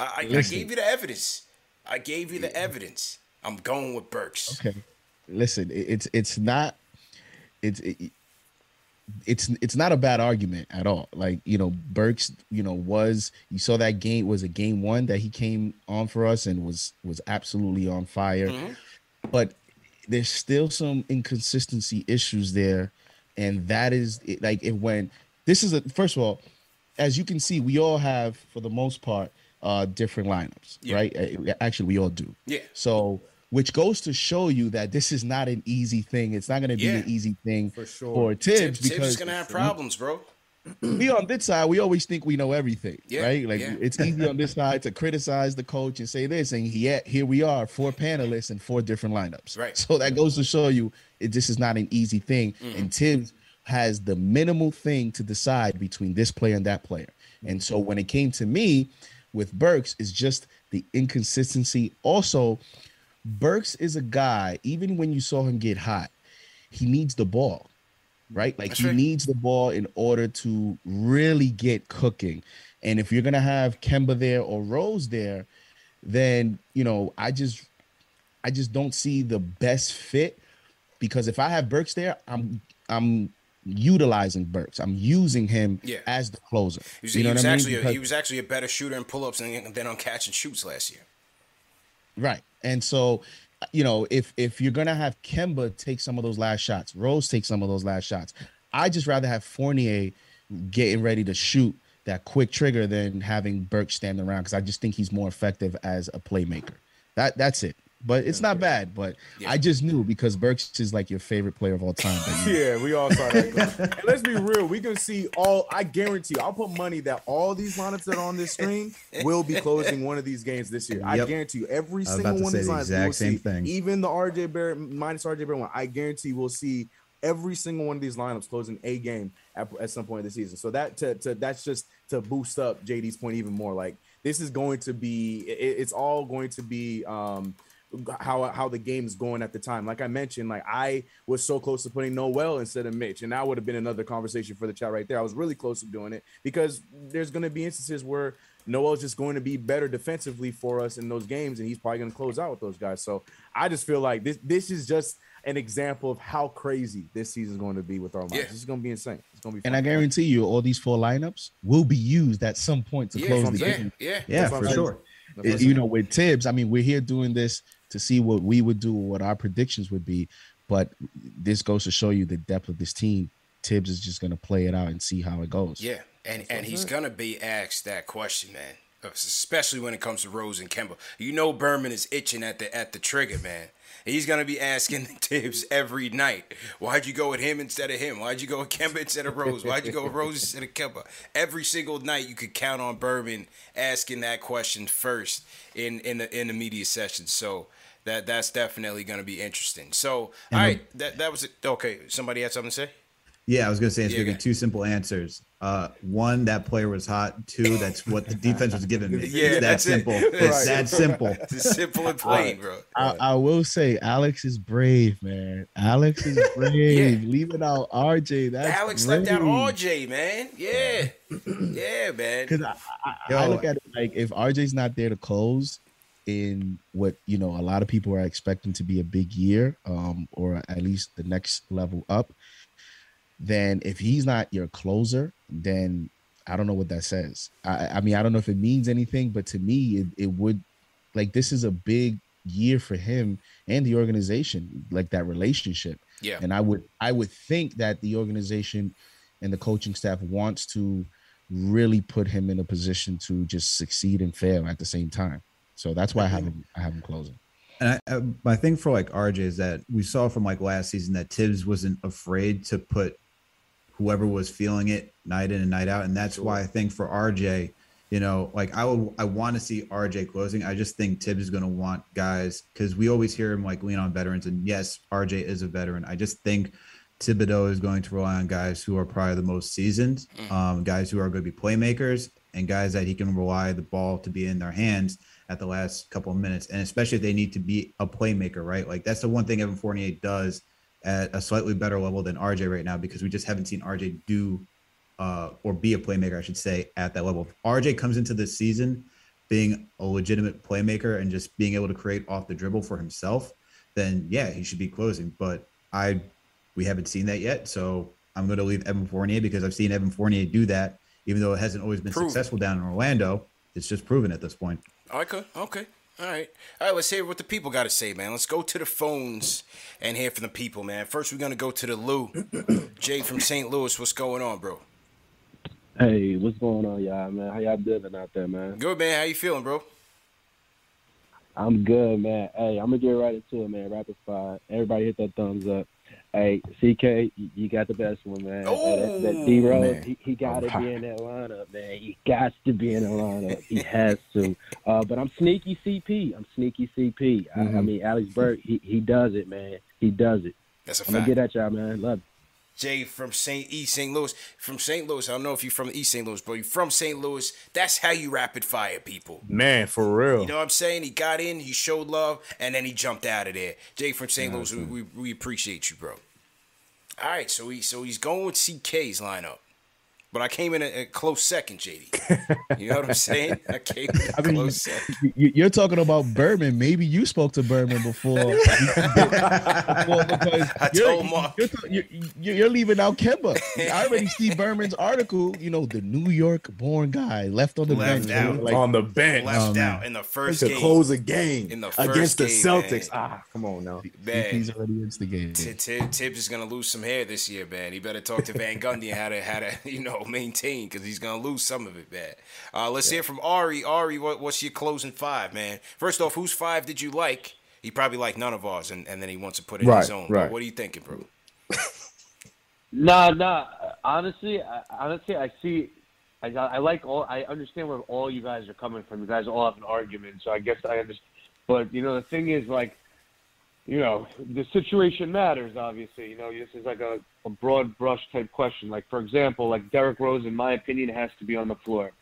I, I, I gave you the evidence. I gave you the evidence. I'm going with Burks. Okay. Listen, it's it's not it's it, it's it's not a bad argument at all. Like you know, Burks, you know, was you saw that game was a game one that he came on for us and was was absolutely on fire. Mm-hmm. But there's still some inconsistency issues there, and that is like it when this is a first of all, as you can see, we all have for the most part uh different lineups, yeah. right? Actually, we all do. Yeah. So which goes to show you that this is not an easy thing. It's not going to be yeah, an easy thing for, sure. for Thibs, Thibs because Thibs is going to have problems, bro. [clears throat] we on this side, we always think we know everything, yeah, right? Like yeah. it's easy on this side to criticize the coach and say this, and yet here we are, four panelists and four different lineups. Right. So that goes to show you it, this is not an easy thing, mm-hmm. and Thibs has the minimal thing to decide between this player and that player. And so when it came to me with Burks, is just the inconsistency. Also, Burks is a guy, even when you saw him get hot, he needs the ball, right? Like That's he right. needs the ball in order to really get cooking. And if you're gonna have Kemba there or Rose there, then you know, I just I just don't see the best fit because if I have Burks there, I'm I'm utilizing Burks. I'm using him yeah. as the closer. He was, you know he was actually a, he was actually a better shooter in pull-ups than, than on catch and shoots last year. Right. And so, you know, if if you're gonna have Kemba take some of those last shots, Rose take some of those last shots, I just rather have Fournier getting ready to shoot that quick trigger than having Burke standing around because I just think he's more effective as a playmaker. That that's it but it's not bad. But yeah. I just knew because Burks is like your favorite player of all time. [laughs] yeah, we all saw that. let's be real. We can see all. I guarantee. I'll put money that all these lineups that are on this screen will be closing one of these games this year. Yep. I guarantee you. Every single one of these lineups, exact same see, thing. Even the RJ Barrett minus RJ Barrett one. I guarantee we'll see every single one of these lineups closing a game at, at some point in the season. So that to, to that's just to boost up JD's point even more. Like this is going to be. It, it's all going to be. um how how the game is going at the time. Like I mentioned, like I was so close to putting Noel instead of Mitch, and that would have been another conversation for the chat right there. I was really close to doing it because there's going to be instances where Noel's just going to be better defensively for us in those games, and he's probably going to close out with those guys. So I just feel like this this is just an example of how crazy this season is going to be with our minds. Yeah. This is going to be insane. It's going to be. Fun. And I guarantee you, all these four lineups will be used at some point to yeah, close the yeah, game. Yeah, yeah, for sure. you know, with Thibs, I mean, we're here doing this to see what we would do, what our predictions would be. But this goes to show you the depth of this team. Thibs is just going to play it out and see how it goes. Yeah, and and he's going to be asked that question, man. Especially when it comes to Rose and Kemba. You know Berman is itching at the at the trigger, man. He's gonna be asking [laughs] Thibs every night. Why'd you go with him instead of him? Why'd you go with Kemba instead of Rose? Why'd you go with Rose instead of Kemba? Every single night you could count on Berman asking that question first in in the in the media session. So that that's definitely gonna be interesting. So all right, that that was it. Okay, somebody had something to say. Yeah, I was gonna say it's Yeah, gonna be two simple answers. Uh, one, that player was hot. Two, that's what the defense was giving me. [laughs] Yeah, it's that that's simple. That's It's that simple. [laughs] It's simple and plain, bro. I, I will say Alex is brave, man. Alex is [laughs] brave. yeah. Leaving out RJ. That's Alex left out. RJ, man. Yeah, yeah, man. Because I, I, I look at it like if RJ's not there to close in what you know a lot of people are expecting to be a big year, um, or at least the next level up, then if he's not your closer, then I don't know what that says. I, I mean, I don't know if it means anything, but to me, it, it would like this is a big year for him and the organization, like that relationship. Yeah. And I would I would think that the organization and the coaching staff wants to really put him in a position to just succeed and fail at the same time. So that's why I have him I have him closing. And I, I, my thing for like RJ is that we saw from like last season that Thibs wasn't afraid to put whoever was feeling it night in and night out, and that's why I think for RJ, you know, like I would I want to see RJ closing. I just think Thibs is going to want guys because we always hear him like lean on veterans, and yes, RJ is a veteran. I just think Thibodeau is going to rely on guys who are probably the most seasoned, um, guys who are going to be playmakers, and guys that he can rely the ball to be in their hands at the last couple of minutes, and especially if they need to be a playmaker, right? Like that's the one thing Evan Fournier does at a slightly better level than RJ right now because we just haven't seen RJ do uh, or be a playmaker, I should say, at that level. If RJ comes into this season being a legitimate playmaker and just being able to create off the dribble for himself, then yeah, he should be closing. But I, we haven't seen that yet, so I'm going to leave Evan Fournier because I've seen Evan Fournier do that, even though it hasn't always been Proven. successful down in Orlando. It's just proven at this point. Okay, okay. All right. All right, let's hear what the people got to say, man. Let's go to the phones and hear from the people, man. First, we're going to go to the Lou. [clears throat] Jay from St. Louis, what's going on, bro? Hey, what's going on, y'all, man? How y'all doing out there, man? Good, man. How you feeling, bro? I'm good, man. Hey, I'm gonna get right into it, man. Rapid fire. Everybody hit that thumbs up. Hey, CK, you- you got the best one, man. Hey, that, that D Rose, he, he got to be in that lineup, man. He got to be in the lineup. He has to. Uh, but I'm sneaky CP. I'm sneaky CP. I, I Mhm. mean, Alex Burke, he, he does it, man. He does it. That's a I'm gonna get at y'all, man. Love. it. Jay from St. East St. Louis. From St. Louis. I don't know if you're from East St. Louis, but you're from St. Louis. That's how you rapid fire people. Man, for real. You know what I'm saying? He got in, he showed love, and then he jumped out of there. Jay from St. Louis, we, we, we appreciate you, bro. All right, so he so he's going with CK's lineup. But I came in a, a close second, JD. You know what I'm saying? [laughs] I came in a I mean, close second. you- you're talking about Berman. Maybe you spoke to Berman before. [laughs] Well, because I you're, told Mark. You're, you're, you're, you're leaving out Kemba. I already see Berman's article. You know, the New York-born guy left on the Left bench. out. Like- on the bench. Left man. out in the first to game. close a game In the first against the Celtics. man. Ah, come on now. Man. He's already instigated. T- T- Thibs is gonna lose some hair this year, man. He better talk to Van Gundy and how to how to [laughs] you know maintain because he's gonna lose some of it, man. Uh, let's hear from Ari. Ari, what, what's your closing five, man? First off, whose five did you like? He probably liked none of ours, and, and then he wants to put it in his own. Right. What are you thinking, bro? [laughs] Nah, nah. Honestly, I, honestly, I see. I, I like all. I understand where all you guys are coming from. You guys all have an argument, so I guess I understand. But you know, the thing is, like, you know, the situation matters. Obviously, you know, this is like a, a broad brush type question. Like, for example, like Derrick Rose, in my opinion, has to be on the floor.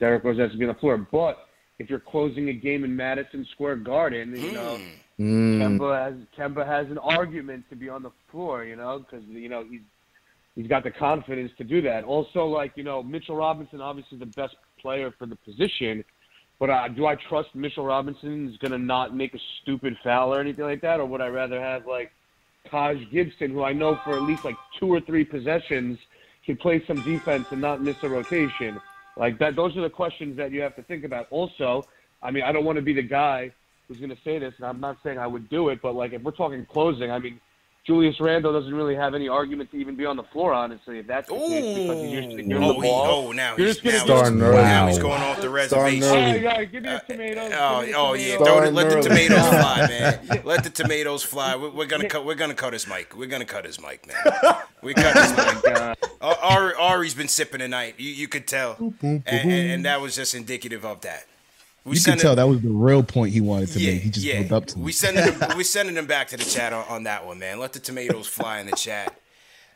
Derrick Rose has to be on the floor. But if you're closing a game in Madison Square Garden, you know, Mm. Kemba has Kemba has an argument to be on the floor, you know, because you know he's he's got the confidence to do that. Also, like you know, Mitchell Robinson, obviously the best player for the position, but uh, do I trust Mitchell Robinson is going to not make a stupid foul or anything like that, or would I rather have like Taj Gibson, who I know for at least like two or three possessions can play some defense and not miss a rotation? Like that, those are the questions that you have to think about. Also, I mean, I don't want to be the guy who's going to say this, and I'm not saying I would do it, but like if we're talking closing, I mean, Julius Randle doesn't really have any argument to even be on the floor, honestly, if that's the case, because he's used to giving Oh, the he, oh, now You're he's, just now, gonna he's, go- Starting now he's going off the Starting reservation. early. Yeah, yeah, give me the uh, tomatoes. Oh, give me the oh yeah! tomatoes. Throw the, let the tomatoes fly, [laughs] man. Let the tomatoes fly. We're, we're gonna cut. We're gonna cut his mic. We're gonna cut his mic, man. We cut his [laughs] oh, mic. God. Ari, Ari's been sipping tonight. You, you could tell, and, and, and that was just indicative of that. We You can sending- tell that was the real point he wanted to yeah, make. He just yeah. up to We it. sending him, [laughs] we sending him back to the chat on, on that one, man. Let the tomatoes fly in the chat.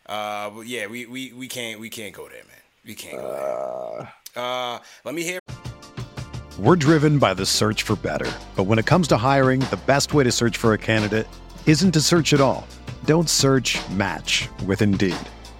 Uh, but yeah, we, we, we can't we can't go there, man. We can't go there. Uh, let me hear. We're driven by the search for better. But when it comes to hiring, the best way to search for a candidate isn't to search at all. Don't search match with Indeed.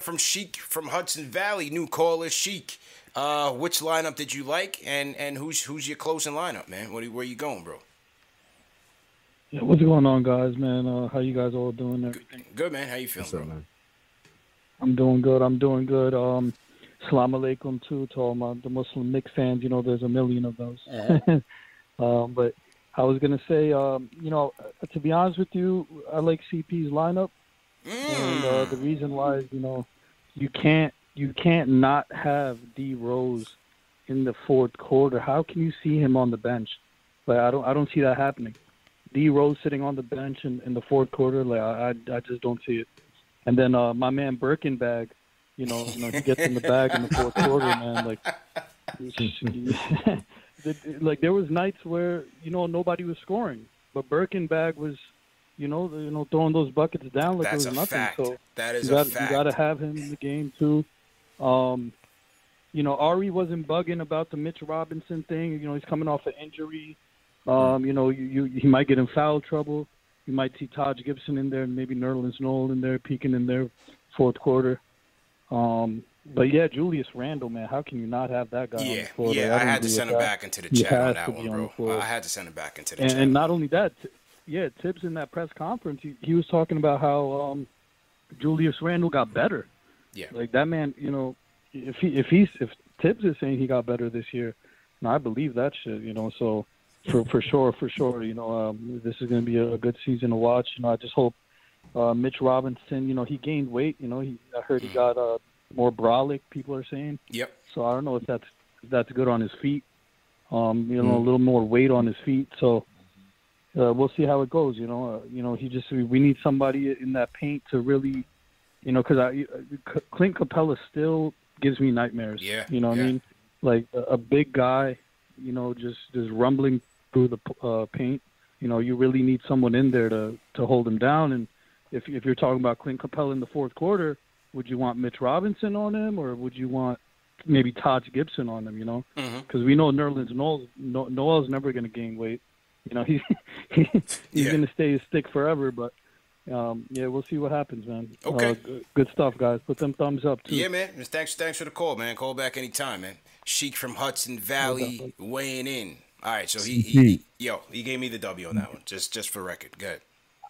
From Sheik from Hudson Valley, new caller Sheik. Uh, which lineup did you like, and and who's who's your closing lineup, man? What, are, where you going, bro? Yeah, what's going on, guys, man? Uh, how you guys all doing? Everything? Good, man. How you feeling, bro? I'm doing good. I'm doing good. Um, Salam alaikum too to all my the Muslim Knicks fans. You know, there's a million of those. Uh-huh. [laughs] um, but I was gonna say, um, you know, uh, to be honest with you, I like CP's lineup, and uh, the reason why is, you know, you can't you can't not have D Rose in the fourth quarter. How can you see him on the bench? Like I don't I don't see that happening. D Rose sitting on the bench in, in the fourth quarter, like I, I I just don't see it. And then uh my man Birkenbag, you know, you know, he gets in the bag in the fourth quarter, man. Like, [laughs] like there was nights where you know nobody was scoring, but Birkenbag was, you know, you know, throwing those buckets down like That's a was nothing. fact. So That is you a got, fact. You got to have him in the game too. Um, you know, Ari wasn't bugging about the Mitch Robinson thing. You know, he's coming off an injury. Um, you know, you, you he might get in foul trouble. You might see Taj Gibson in there, and maybe Nerlens Noel in there, peeking in there, fourth quarter. Um, but yeah, Julius Randle, man, how can you not have that guy on the Yeah, floor? yeah. I had to send him back into the chat on that one, on bro. I had to send him back into the and, chat. and not only that, yeah, Thibs in that press conference, he, he was talking about how um, Julius Randle got better. Yeah. Like that man, you know, if he if he's if Thibs is saying he got better this year, and I believe that shit, you know. So for for sure, for sure, you know, um, this is going to be a, a good season to watch. You know, I just hope uh, Mitch Robinson, you know, he gained weight. You know, he I heard he got uh, more brolic. People are saying. Yep. So I don't know if that's if that's good on his feet. Um, you know, Mm. a little more weight on his feet. So uh, we'll see how it goes. You know, uh, you know, he just we need somebody in that paint to really, you know, because I uh, Clint Capela still gives me nightmares. Yeah, You know what yeah. I mean? Like a, a big guy, you know, just just rumbling through the uh, paint. You know, you really need someone in there to to hold him down. And if if you're talking about Clint Capela in the fourth quarter, would you want Mitch Robinson on him or would you want maybe Todd Gibson on him? You know, Mm-hmm. because we know Nerlens Noel no, Noel's never going to gain weight. You know, [laughs] he, he he's Yeah. going to stay a stick forever. But um, yeah, we'll see what happens, man. Okay. Uh, good, good stuff, guys. Put them thumbs up too. Yeah, man. Thanks, thanks for the call, man. Call back anytime, man. Sheik from Hudson Valley weighing in. All right, so he, he, he- yo, he gave me the W on that one, just just for record. Good.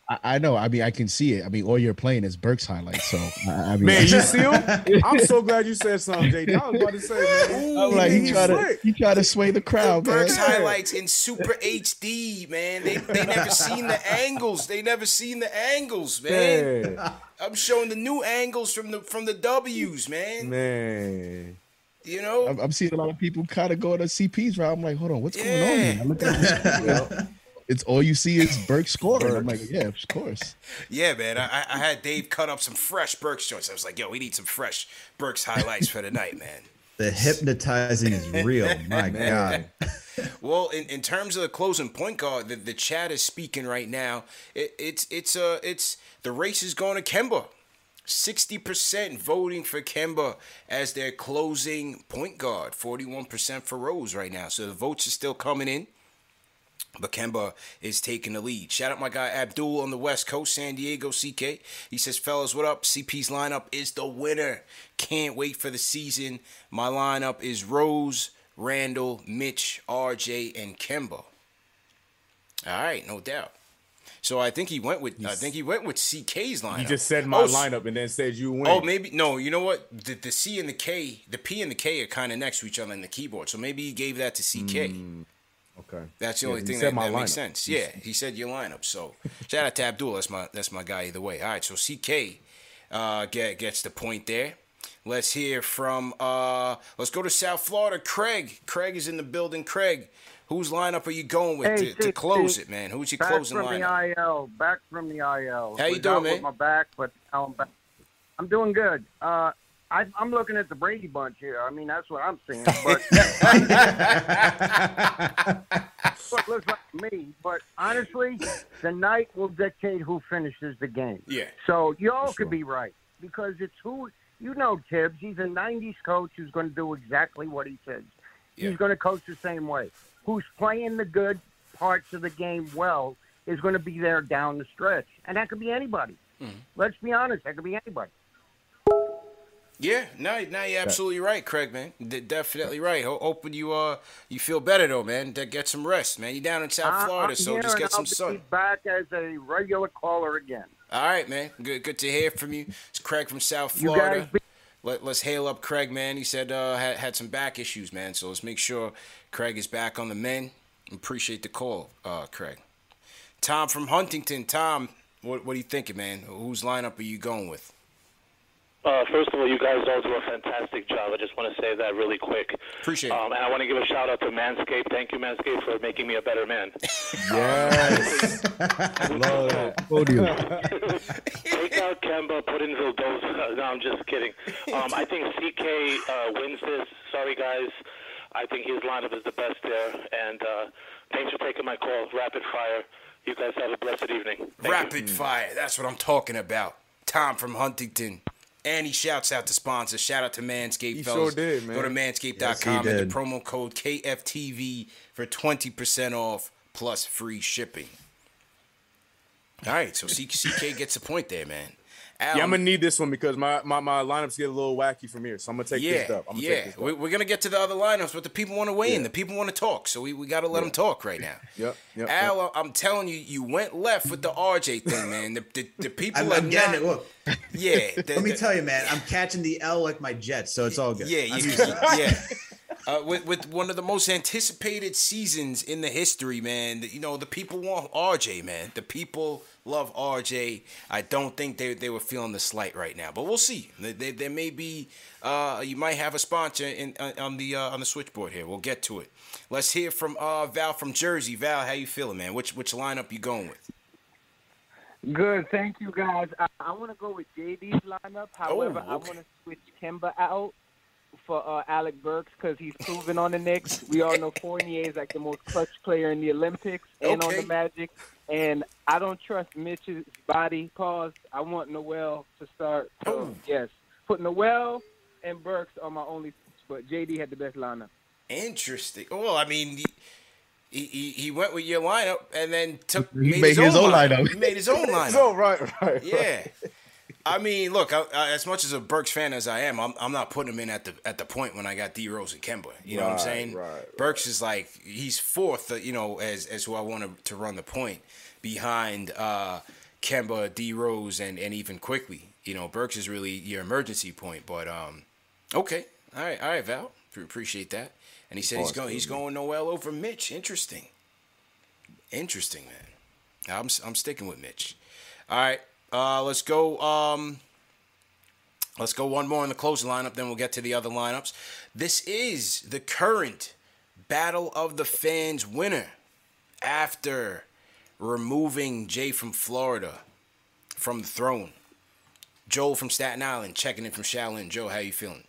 I, I know. I mean, I can see it. I mean, all you're playing is Burks' highlights. So I, I mean, Man, you see him? [laughs] I'm so glad you said something, JD. I was about to say, man. I'm like, he he's tried to slick. he tried to sway the crowd, man. Highlights in super HD, man. They they never seen the angles. They never seen the angles, man. Yeah. I'm showing the new angles from the from the W's, man. Man. You know, I'm, I'm seeing a lot of people kind of going to CP's route. I'm like, hold on, what's going on? Yeah. Here? I look at this, [laughs] It's all you see is [laughs] Burke scoring. I'm like, yeah, of course. Yeah, man. I, I- I had Dave cut up some fresh Burks' joints. I was like, yo, we need some fresh Burks' highlights for the night, man. The hypnotizing is real. [laughs] My God. [laughs] Well, in, in terms of the closing point guard, the, the chat is speaking right now. It, it's it's uh it's the race is going to Kemba. Sixty percent voting for Kemba as their closing point guard. Forty-one percent for Rose right now. So the votes are still coming in. But Kemba is taking the lead. Shout out my guy Abdul on the West Coast, San Diego CK. He says, fellas, what up? CP's lineup is the winner. Can't wait for the season. My lineup is Rose, Randle, Mitch, RJ, and Kemba. All right, no doubt. So I think he went with I think he went with CK's lineup. You just said my Oh, lineup and then said you win. Oh, maybe no. You know what? The, the C and the K, the P and the K are kind of next to each other in the keyboard. So maybe he gave that to CK. Hmm. Okay. That's the Yeah, only thing that, my that makes sense. He Yeah, he said your lineup. So shout out to Abdul. That's my that's my guy either way. All right, so CK uh, get, gets the point there. Let's hear from uh, let's go to South Florida. Craig. Craig is in the building. Craig, whose lineup are you going with Hey, to, to close Steve. it, man? Who's your back closing from lineup? the IL, back from the IL. How you doing, man? With my back, but now I'm back. I'm doing good. Uh, I, I'm looking at the Brady bunch here. I mean, that's what I'm seeing. [laughs] But Look, looks like me. But honestly, the night will dictate who finishes the game. Yeah. So y'all could be right because it's who you know. Thibs. He's a '90s coach who's going to do exactly what he says. He's going to coach the same way. Who's playing the good parts of the game well is going to be there down the stretch, and that could be anybody. Mm-hmm. Let's be honest. That could be anybody. Yeah, no, no, you're absolutely right, Craig, man. D- definitely right. Ho- hoping you uh you feel better though, man. To get some rest, man. You're down in South I- Florida, I'm so here just and get some I'll sun. Be back as a regular caller again. All right, man. Good, good to hear from you. It's Craig from South You Florida. guys be- Let, let's hail up Craig, man. He said uh, had had some back issues, man. So let's make sure Craig is back on the men. Appreciate the call, uh, Craig. Tom from Huntington. Tom, what what are you thinking, man? Whose lineup are you going with? Uh, first of all, you guys all do a fantastic job. I just want to say that really quick. Appreciate Um, and I want to give a shout out to Manscaped. Thank you, Manscaped, for making me a better man. Yes. [laughs] Love that. [laughs] Take out Kemba, put in Vildoza. [laughs] No, I'm just kidding. Um, I think CK uh, wins this. Sorry, guys. I think his lineup is the best there. And uh, thanks for taking my call. Rapid fire. You guys have a blessed evening. Rapid fire. That's what I'm talking about. Tom from Huntington. And he shouts out to sponsors. Shout out to Manscaped, He fellas. sure did, man. Go to Yes, manscaped.com he and the promo code KFTV for 20% off plus free shipping. All right, so CK gets a point there, man. Yeah, I'm gonna need this one because my, my, my lineups get a little wacky from here. So I'm gonna take yeah, this up. I'm gonna yeah. take this up. We- We're gonna get to the other lineups, but the people want to weigh in. The people want to talk, so we, we got to let them talk right now. [laughs] Yep, yep. Al, uh, I'm telling you, you went left with the RJ thing, man. The, the, the people I'm, are I'm getting not, it. Look, Yeah, [laughs] the- let me the- tell you, man. I'm catching the L like my Jets, so it's all good. Yeah, I'm you, used [laughs] yeah. Uh, with with one of the most anticipated seasons in the history, man. You know the people want RJ, man. The people love RJ. I don't think they they were feeling the slight right now, but we'll see. There, may be. Uh, you might have a sponsor in on- on the uh, on the switchboard here. We'll get to it. Let's hear from uh, Val from Jersey. Val, how you feeling, man? Which which lineup you going with? Good, thank you guys. I, I want to go with JD's lineup. However, I Oh, okay. want to switch Kemba out for uh, Alec Burks because he's proven on the Knicks. We all know Fournier is like the most clutch player in the Olympics and on the Magic. and I don't trust Mitch's body. Pause. I want Noel to start. So yes, put Noel and Burks on my only, but JD had the best lineup. Interesting. Well, I mean, he, he, he went with your lineup and then took He made, made his, his own own lineup. lineup. He made his own [laughs] lineup. oh, right, right, Yeah. I mean, look. I, I, as much as a Burks fan as I am, I'm, I'm not putting him in at the at the point when I got D Rose and Kemba. You know what I'm saying? right, Burks is like he's fourth. uh, You know, as as who I wanted to, to run the point behind uh, Kemba, D Rose, and and even Quickley. You know, Burks is really your emergency point. But um, okay, all right, all right, Val, appreciate that. And he said he's going he's going Noel over Mitch. Interesting. Interesting, man. I'm I'm sticking with Mitch. All right, uh, let's go. Um, let's go one more in the closing lineup, then we'll get to the other lineups. This is the current Battle of the Fans winner after removing Jay from Florida from the throne. Joel from Staten Island checking in from Shaolin. Joe, how you feeling?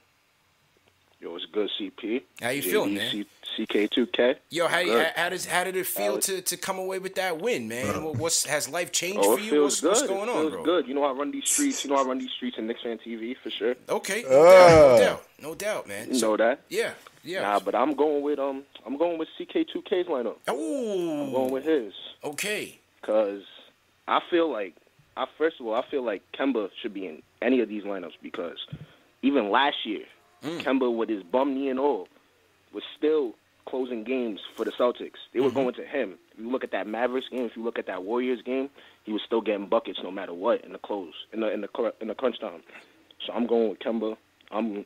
Yo, it's good, CP. How you feeling, man? C- CK2K. Yo, how, Good. how, how does how did it feel Alex. to, to come away with that win, man? What- What's has life changed Oh, for it you? feels What's, good. it going on, feels bro? good. You know I run these streets. You know I run these streets in Knicks Fan TV for sure. Okay, no, Uh. doubt, no doubt, no doubt, man. You know that? Yeah, yeah. Nah, but I'm going with um, I'm going with CK2K's lineup. Oh, I'm going with his. Okay. Cause I feel like, I first of all, I feel like Kemba should be in any of these lineups because even last year, Mm. Kemba with his bum knee and all was still closing games for the Celtics. They were Mhm. going to him. If you look at that Mavericks game, if you look at that Warriors game, he was still getting buckets no matter what in the close, in the in the in the crunch time. So I'm going with Kemba. I'm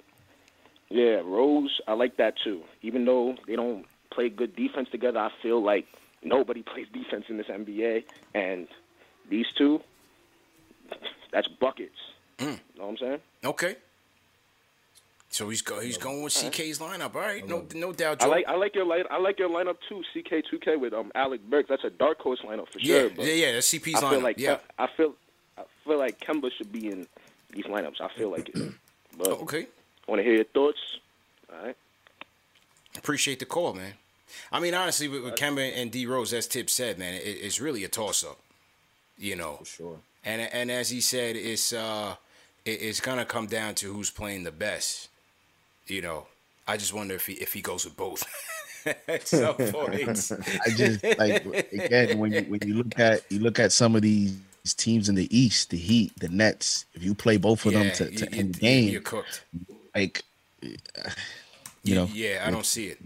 yeah, Rose. I like that too. Even though they don't play good defense together, I feel like nobody [laughs] plays defense in this NBA, and these two, [laughs] that's buckets. Mm. Know what I'm saying? Okay. So he's go he's going with CK's lineup. All right, no no doubt. I like I like your line I like your lineup too. CK2K with um Alec Burks. That's a dark horse lineup for Yeah, sure. but yeah, yeah, that's CP's I feel lineup, Like, yeah. I feel I feel like Kemba should be in these lineups. I feel like it. [clears throat] But okay. Want to hear your thoughts? All right. Appreciate the call, man. I mean, honestly, with, with Kemba and D Rose, as Tip said, man, it, it's really a toss up. You know, for sure. And and as he said, it's uh, it, it's gonna come down to who's playing the best. You know, I just wonder if he if he goes with both. [laughs] At [laughs] some point. I just like again when you when you look at you look at some of these teams in the East, the Heat, the Nets. If you play both of them to, to you, end the game, you're cooked. Like, eh, you know, Yeah, I don't see it.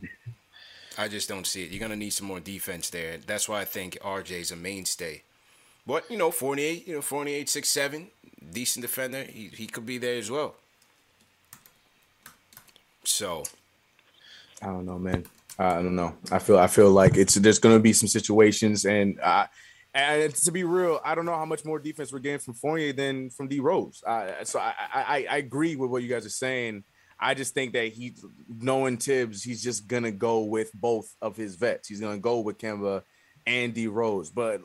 I just don't see it. You're gonna need some more defense there. That's why I think RJ's a mainstay. But you know, 48, you know, 48, 6, 7, decent defender. He he could be there as well. So I don't know, man. I don't know. I feel I feel like it's there's gonna be some situations, and uh, and to be real, I don't know how much more defense we're getting from Fournier than from D Rose. Uh, so I, I I agree with what you guys are saying. I just think that he, knowing Thibs, he's just gonna go with both of his vets. He's gonna go with Kemba and D Rose, but.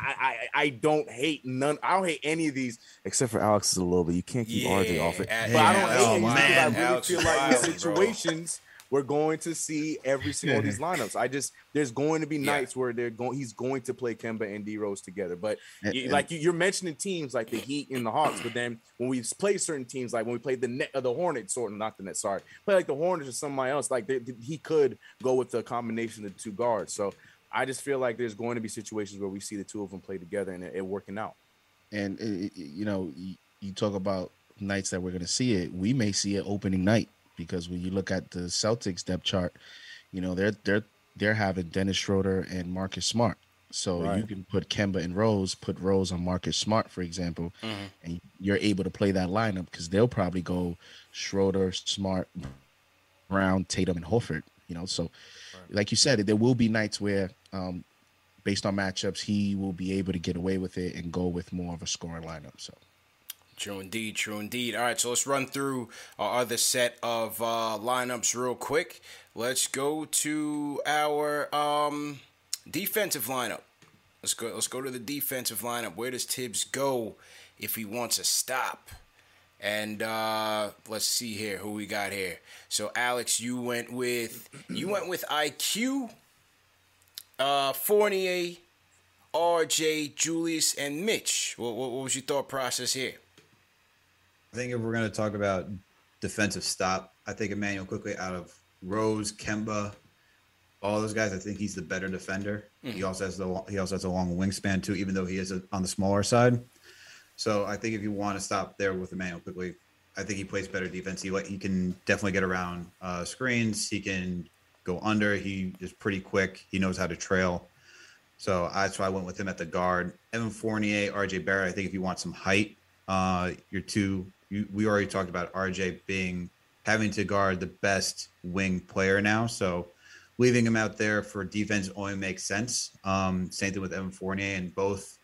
I, I I don't hate none. I don't hate any of these except for Alex is a little bit. You can't keep RJ off it. Yeah, But I don't yeah, hate oh, it man, I really Alex feel like wild, bro. situations we're going to see every single of these lineups. I just there's going to be nights where they're going. He's going to play Kemba and D Rose together. But And- you- like you, you're mentioning teams like the Heat and the Hawks, but then when we play certain teams, like when we played the net, uh, the Hornets, sort of not the net, sorry, play like the Hornets or somebody else, like they, he could go with the combination of the two guards. So I just feel like there's going to be situations where we see the two of them play together and it, it working out. and it, it- you know, you, you talk about nights that we're going to see it. We may see it opening night because when you look at the Celtics depth chart, you know they're they're they're having Dennis Schroeder and Marcus Smart. So you can put Kemba and Rose, put Rose on Marcus Smart, for example, mm-hmm. and you're able to play that lineup because they'll probably go Schroeder, Smart, Brown, Tatum, and Horford. You know, so like you said, there will be nights where, um, based on matchups, he will be able to get away with it and go with more of a scoring lineup. So True indeed, true indeed. All right, so let's run through our other set of uh, lineups real quick. Let's go to our um, defensive lineup. Let's go. Let's go to the defensive lineup. Where does Thibs go if he wants a stop? And uh, let's see here who we got here. So Alex, you went with you went with IQ, uh, Fournier, RJ, Julius, and Mitch. What, what, what was your thought process here? I think if we're going to talk about defensive stop, I think Immanuel Quickley out of Rose, Kemba, all those guys. I think he's the better defender. Mm-hmm. He also has the he also has a long wingspan too, even though he is a, on the smaller side. So I think if you want to stop there with Immanuel Quickley, I think he plays better defense. He he can definitely get around uh, screens. He can go under. He is pretty quick. He knows how to trail. So that's why I went with him at the guard. Evan Fournier, RJ Barrett. I think if you want some height, uh, your two. You, we already talked about RJ being having to guard the best wing player now. So leaving him out there for defense only makes sense. Um, same thing with Evan Fournier and both.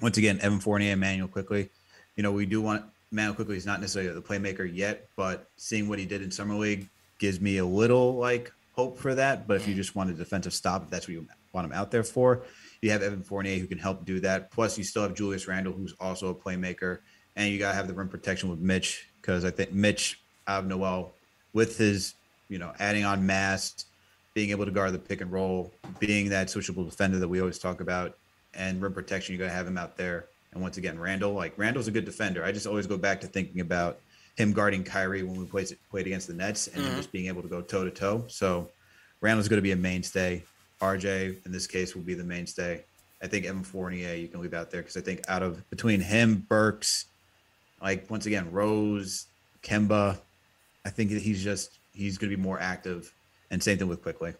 Once again, Evan Fournier and Manuel Quickley. You know, we do want Manuel Quickley is not necessarily the playmaker yet, but seeing what he did in summer league gives me a little like hope for that. But if you just want a defensive stop, if that's what you want him out there for, you have Evan Fournier who can help do that. Plus, you still have Julius Randle, who's also a playmaker, and you gotta have the rim protection with Mitch because I think Mitch out of Noel with his, you know, adding on mass, being able to guard the pick and roll, being that switchable defender that we always talk about, and rim protection, you got to have him out there. And once again, Randle, like Randle's a good defender. I just always go back to thinking about him guarding Kyrie when we played played against the Nets, and mm-hmm. just being able to go toe to toe. So Randle's going to be a mainstay. RJ in this case will be the mainstay. I think Evan Fournier you can leave out there because I think out of between him, Burks, like once again Rose, Kemba, I think he's just he's going to be more active, and same thing with Quickley.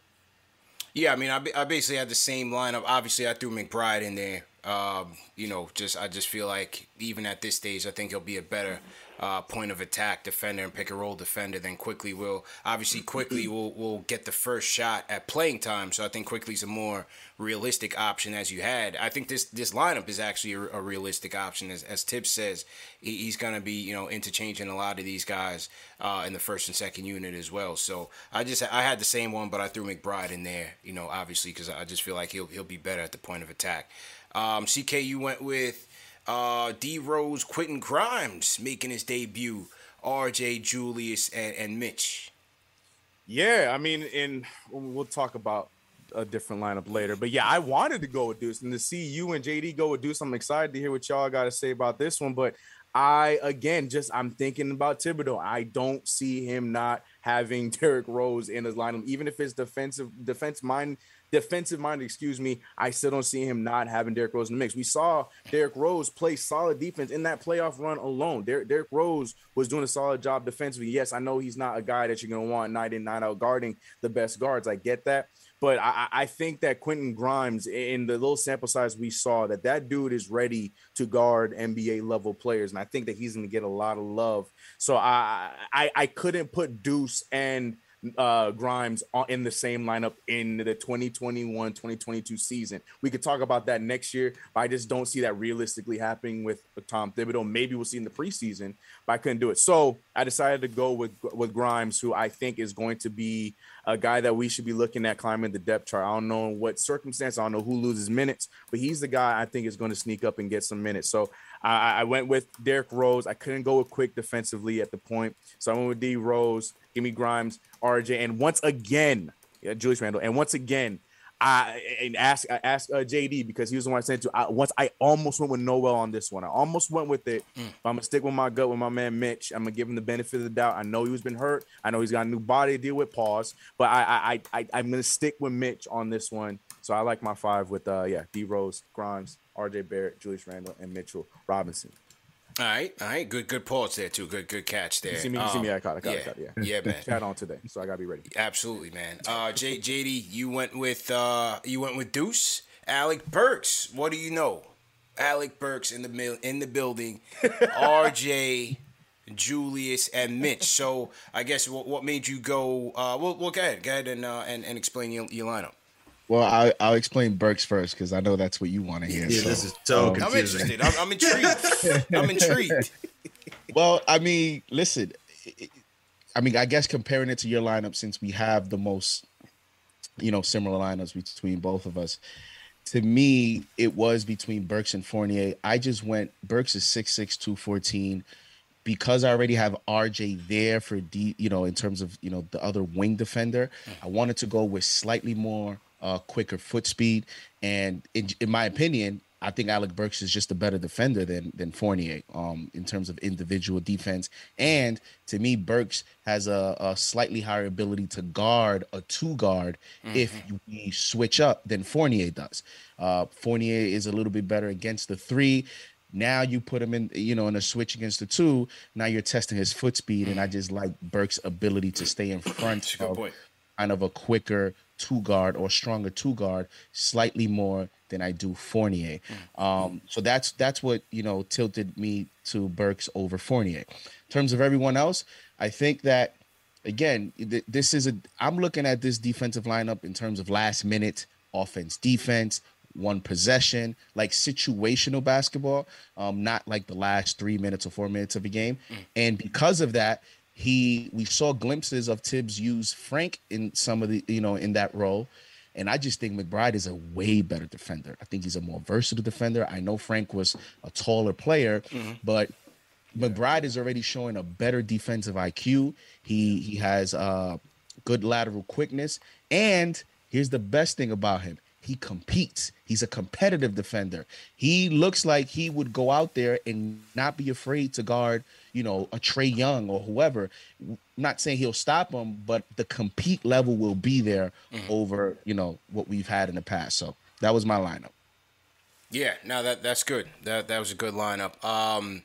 Yeah, I mean, I, I basically had the same lineup. Obviously, I threw McBride in there. Um, you know, just I just feel like even at this stage, I think he'll be a better uh, point of attack defender and pick and roll defender then Quickley will. Obviously, Quickley [clears throat] will will get the first shot at playing time, so I think Quickley's a more realistic option as you had. I think this this lineup is actually a, a realistic option, as as Thibs says. He, he's going to be you know interchanging a lot of these guys uh, in the first and second unit as well. So I just I had the same one, but I threw McBride in there, you know, obviously because I just feel like he'll he'll be better at the point of attack. Um, CK, you went with uh, D Rose, Quentin Grimes making his debut, RJ, Julius, and, and Mitch. Yeah, I mean, and we'll talk about a different lineup later. But yeah, I wanted to go with Deuce and to see you and JD go with Deuce. I'm excited to hear what y'all got to say about this one. But I again just I'm thinking about Thibodeau. I don't see him not having [laughs] Derrick Rose in his lineup, even if it's defensive defense mind defensive minded, excuse me, I still don't see him not having Derrick Rose in the mix. We saw Derrick Rose play solid defense in that playoff run alone. Derrick, Derrick Rose was doing a solid job defensively. Yes, I know he's not a guy that you're going to want night in, night out guarding the best guards. I get that. But I, I think that Quentin Grimes, in the little sample size we saw, that that dude is ready to guard NBA level players, and I think that he's going to get a lot of love. So I, I I couldn't put Deuce and uh, Grimes in the same lineup in the 2021 2022 season. We could talk about that next year, but I just don't see that realistically happening with Tom Thibodeau. Maybe we'll see in the preseason, but I couldn't do it. So I decided to go with with Grimes, who I think is going to be a guy that we should be looking at climbing the depth chart. I don't know what circumstance, I don't know who loses minutes, but he's the guy I think is going to sneak up and get some minutes. So I, I went with Derrick Rose. I couldn't go with Quick defensively at the point, so I went with D Rose. Give me Grimes, RJ, and once again, yeah, Julius Randle, and once again, I and ask I asked uh, JD because he was the one I sent to. I, once I almost went with Noel on this one. I almost went with it. Mm. I'm gonna stick with my gut with my man Mitch. I'm gonna give him the benefit of the doubt. I know he's been hurt. I know he's got a new body to deal with. Pause. But I I I, I am gonna stick with Mitch on this one. So I like my five with uh yeah D Rose, Grimes, RJ Barrett, Julius Randle, and Mitchell Robinson. All right, all right, good, good pause there too. Good, good catch there. You see me, you um, see me. I caught, I caught, yeah, I caught, yeah, yeah, man. [laughs] Chat on today, so I gotta be ready. Absolutely, man. Uh, J, JD, you went with uh, you went with Deuce, Alec Burks. What do you know? Alec Burks in the mil- in the building. [laughs] RJ, Julius, and Mitch. So I guess what, what made you go? Uh, well, well, go ahead, go ahead and uh, and, and explain your, your lineup. Well, I, I'll explain Burks first because I know that's what you want to hear. Yeah, so, this is so um, confusing. I'm interested. I'm, I'm intrigued. [laughs] I'm intrigued. well, I mean, listen. I mean, I guess comparing it to your lineup, since we have the most, you know, similar lineups between both of us, to me, it was between Burks and Fournier. I just went Burks is 6'6, 214 because I already have RJ there for D, you know, in terms of you know the other wing defender, I wanted to go with slightly more uh, quicker foot speed. And in, in my opinion, I think Alec Burks is just a better defender than than Fournier um, in terms of individual defense. And to me, Burks has a, a slightly higher ability to guard a two guard if we switch up than Fournier does. Uh, Fournier is a little bit better against the three. Now you put him in, you know, in a switch against the two. Now you're testing his foot speed, and I just like Burks' ability to stay in front of kind of a quicker two guard or stronger two guard, slightly more than I do Fournier. Um, so that's that's what you know tilted me to Burks over Fournier. In terms of everyone else, I think that again, th- this is a. I'm looking at this defensive lineup in terms of last minute offense, defense, one possession, like situational basketball, um, not like the last three minutes or four minutes of a game. And because of that, he we saw glimpses of Thibs use Frank in some of the you know in that role. And I just think McBride is a way better defender. I think he's a more versatile defender. I know Frank was a taller player, but McBride is already showing a better defensive IQ. He he has uh good lateral quickness. And here's the best thing about him. He competes. He's a competitive defender. He looks like he would go out there and not be afraid to guard, you know, a Trae Young or whoever. Not saying he'll stop him, but the compete level will be there over, you know, what we've had in the past. So that was my lineup. Yeah, no, that that's good. That that was a good lineup. Um,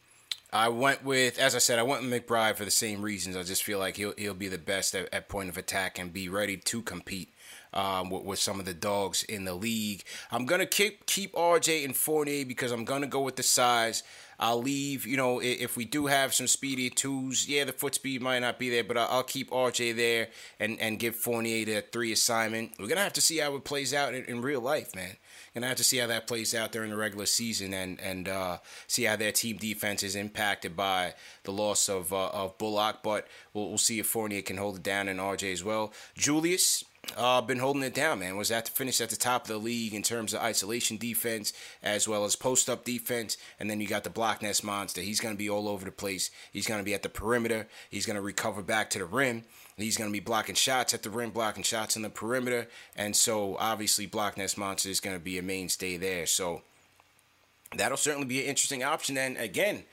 I went with, as I said, I went with McBride for the same reasons. I just feel like he'll he'll be the best at, at point of attack and be ready to compete. Um, with, with some of the dogs in the league, I'm gonna keep keep RJ and Fournier because I'm gonna go with the size. I'll leave, you know, if we do have some speedy twos, yeah, the foot speed might not be there, but I'll, keep RJ there and, and give Fournier the three assignment. We're gonna have to see how it plays out in, in real life, man. Gonna have to see how that plays out during the regular season and and uh, see how their team defense is impacted by the loss of uh, of Bullock. But we'll, we'll see if Fournier can hold it down and RJ as well. Julius, uh, been holding it down, man. Was at to finish at the top of the league in terms of isolation defense as well as post up defense. And then you got the Block Ness Monster. He's going to be all over the place. He's going to be at the perimeter. He's going to recover back to the rim. He's going to be blocking shots at the rim, blocking shots in the perimeter. And so obviously, Block Ness Monster is going to be a mainstay there. So that'll certainly be an interesting option. And again,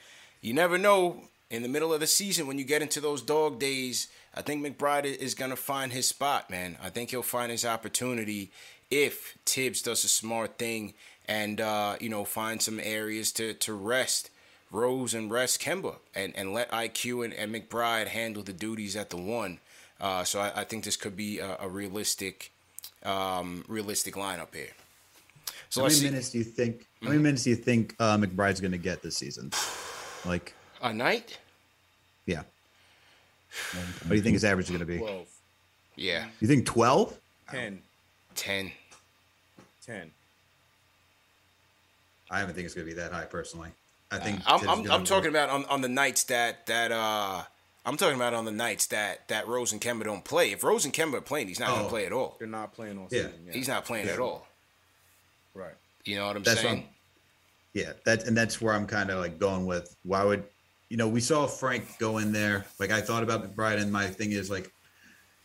you never know in the middle of the season when you get into those dog days. I think McBride is going to find his spot, man. I think he'll find his opportunity if Thibs does a smart thing and uh, you know find some areas to to rest Rose and rest Kemba and, and let IQ and, and McBride handle the duties at the one. Uh, so I, I think this could be a, a realistic um, realistic lineup here. So how many see. minutes do you think? How many minutes do you think uh, McBride's going to get this season? Like a night? Yeah. What do you think his average is going to be? 12. Yeah. You think twelve? 10. 10. 10. I don't think it's going to be that high personally. I think I'm, I'm, I'm talking about on, on the nights that that uh I'm talking about on the nights that that Rose and Kemba don't play. If Rose and Kemba are playing, he's not Oh. gonna play at all. They're not playing on Yeah. season. Yeah. He's not playing Yeah. at all. Right. You know what I'm That's what saying? I'm- Yeah, that and that's where I'm kind of like going with why would you know we saw Frank go in there like I thought about McBride and my thing is like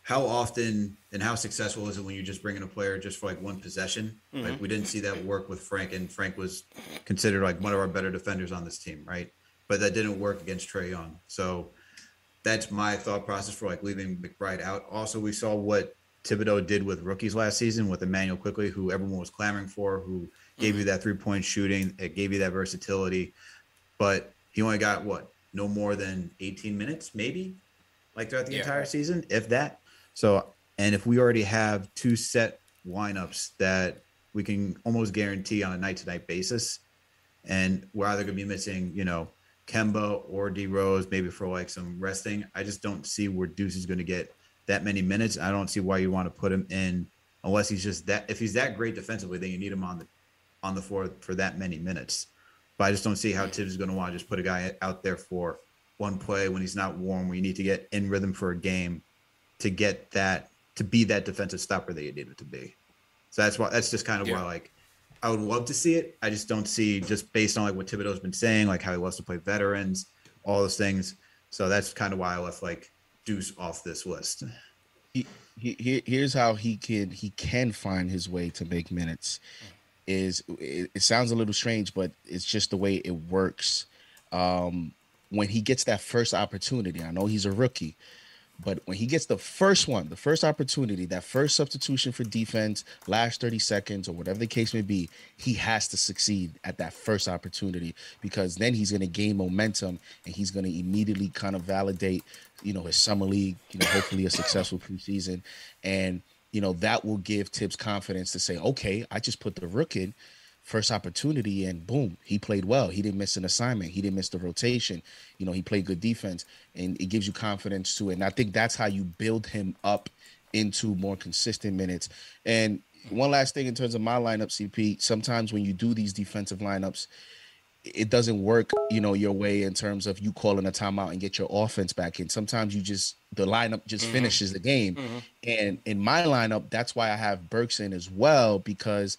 how often and how successful is it when you just bring in a player just for like one possession? Like Mhm. we didn't see that work with Frank and Frank was considered like one of our better defenders on this team, right? But that didn't work against Trae Young. So that's my thought process for like leaving McBride out. Also, we saw what Thibodeau did with rookies last season with Immanuel Quickley, who everyone was clamoring for, who gave you that three point shooting, it gave you that versatility. But he only got what no more than 18 minutes, maybe, like throughout the Yeah. entire season, if that. So, and if we already have two set lineups that we can almost guarantee on a night to night basis, and we're either going to be missing, you know, Kemba or D Rose, maybe for like some resting. I just don't see where Deuce is going to get that many minutes. I don't see why you want to put him in unless he's just that. If he's that great defensively, then you need him on the on the floor for that many minutes. But I just don't see how Thibs is going to want to just put a guy out there for one play when he's not warm. When you need to get in rhythm for a game to get that to be that defensive stopper that you need it to be. So that's why that's just kind of why like I would love to see it. I just don't see just based on like what Thibodeau's been saying, like how he loves to play veterans, all those things. So that's kind of why I left like Deuce off this list. he, he, he- here's how he can he can find his way to make minutes. Is it, it sounds a little strange, but it's just the way it works. Um, when he gets that first opportunity, I know he's a rookie, but when he gets the first one, the first opportunity, that first substitution for defense, last 30 seconds or whatever the case may be, he has to succeed at that first opportunity because then he's going to gain momentum and he's going to immediately kind of validate, you know, his summer league, you know, hopefully a successful preseason. And, you know, that will give Thibs confidence to say, okay, I just put the rook in first opportunity and boom he played well. He didn't miss an assignment. He didn't miss the rotation. You know he played good defense. And it gives you confidence too and i think that's how you build him up into more consistent minutes. And one last thing in terms of my lineup cp sometimes when you do these defensive lineups it doesn't work you know your way in terms of you calling a timeout and get your offense back in sometimes you just the lineup just Mhm. finishes the game Mhm. and in my lineup that's why i have burks in as well because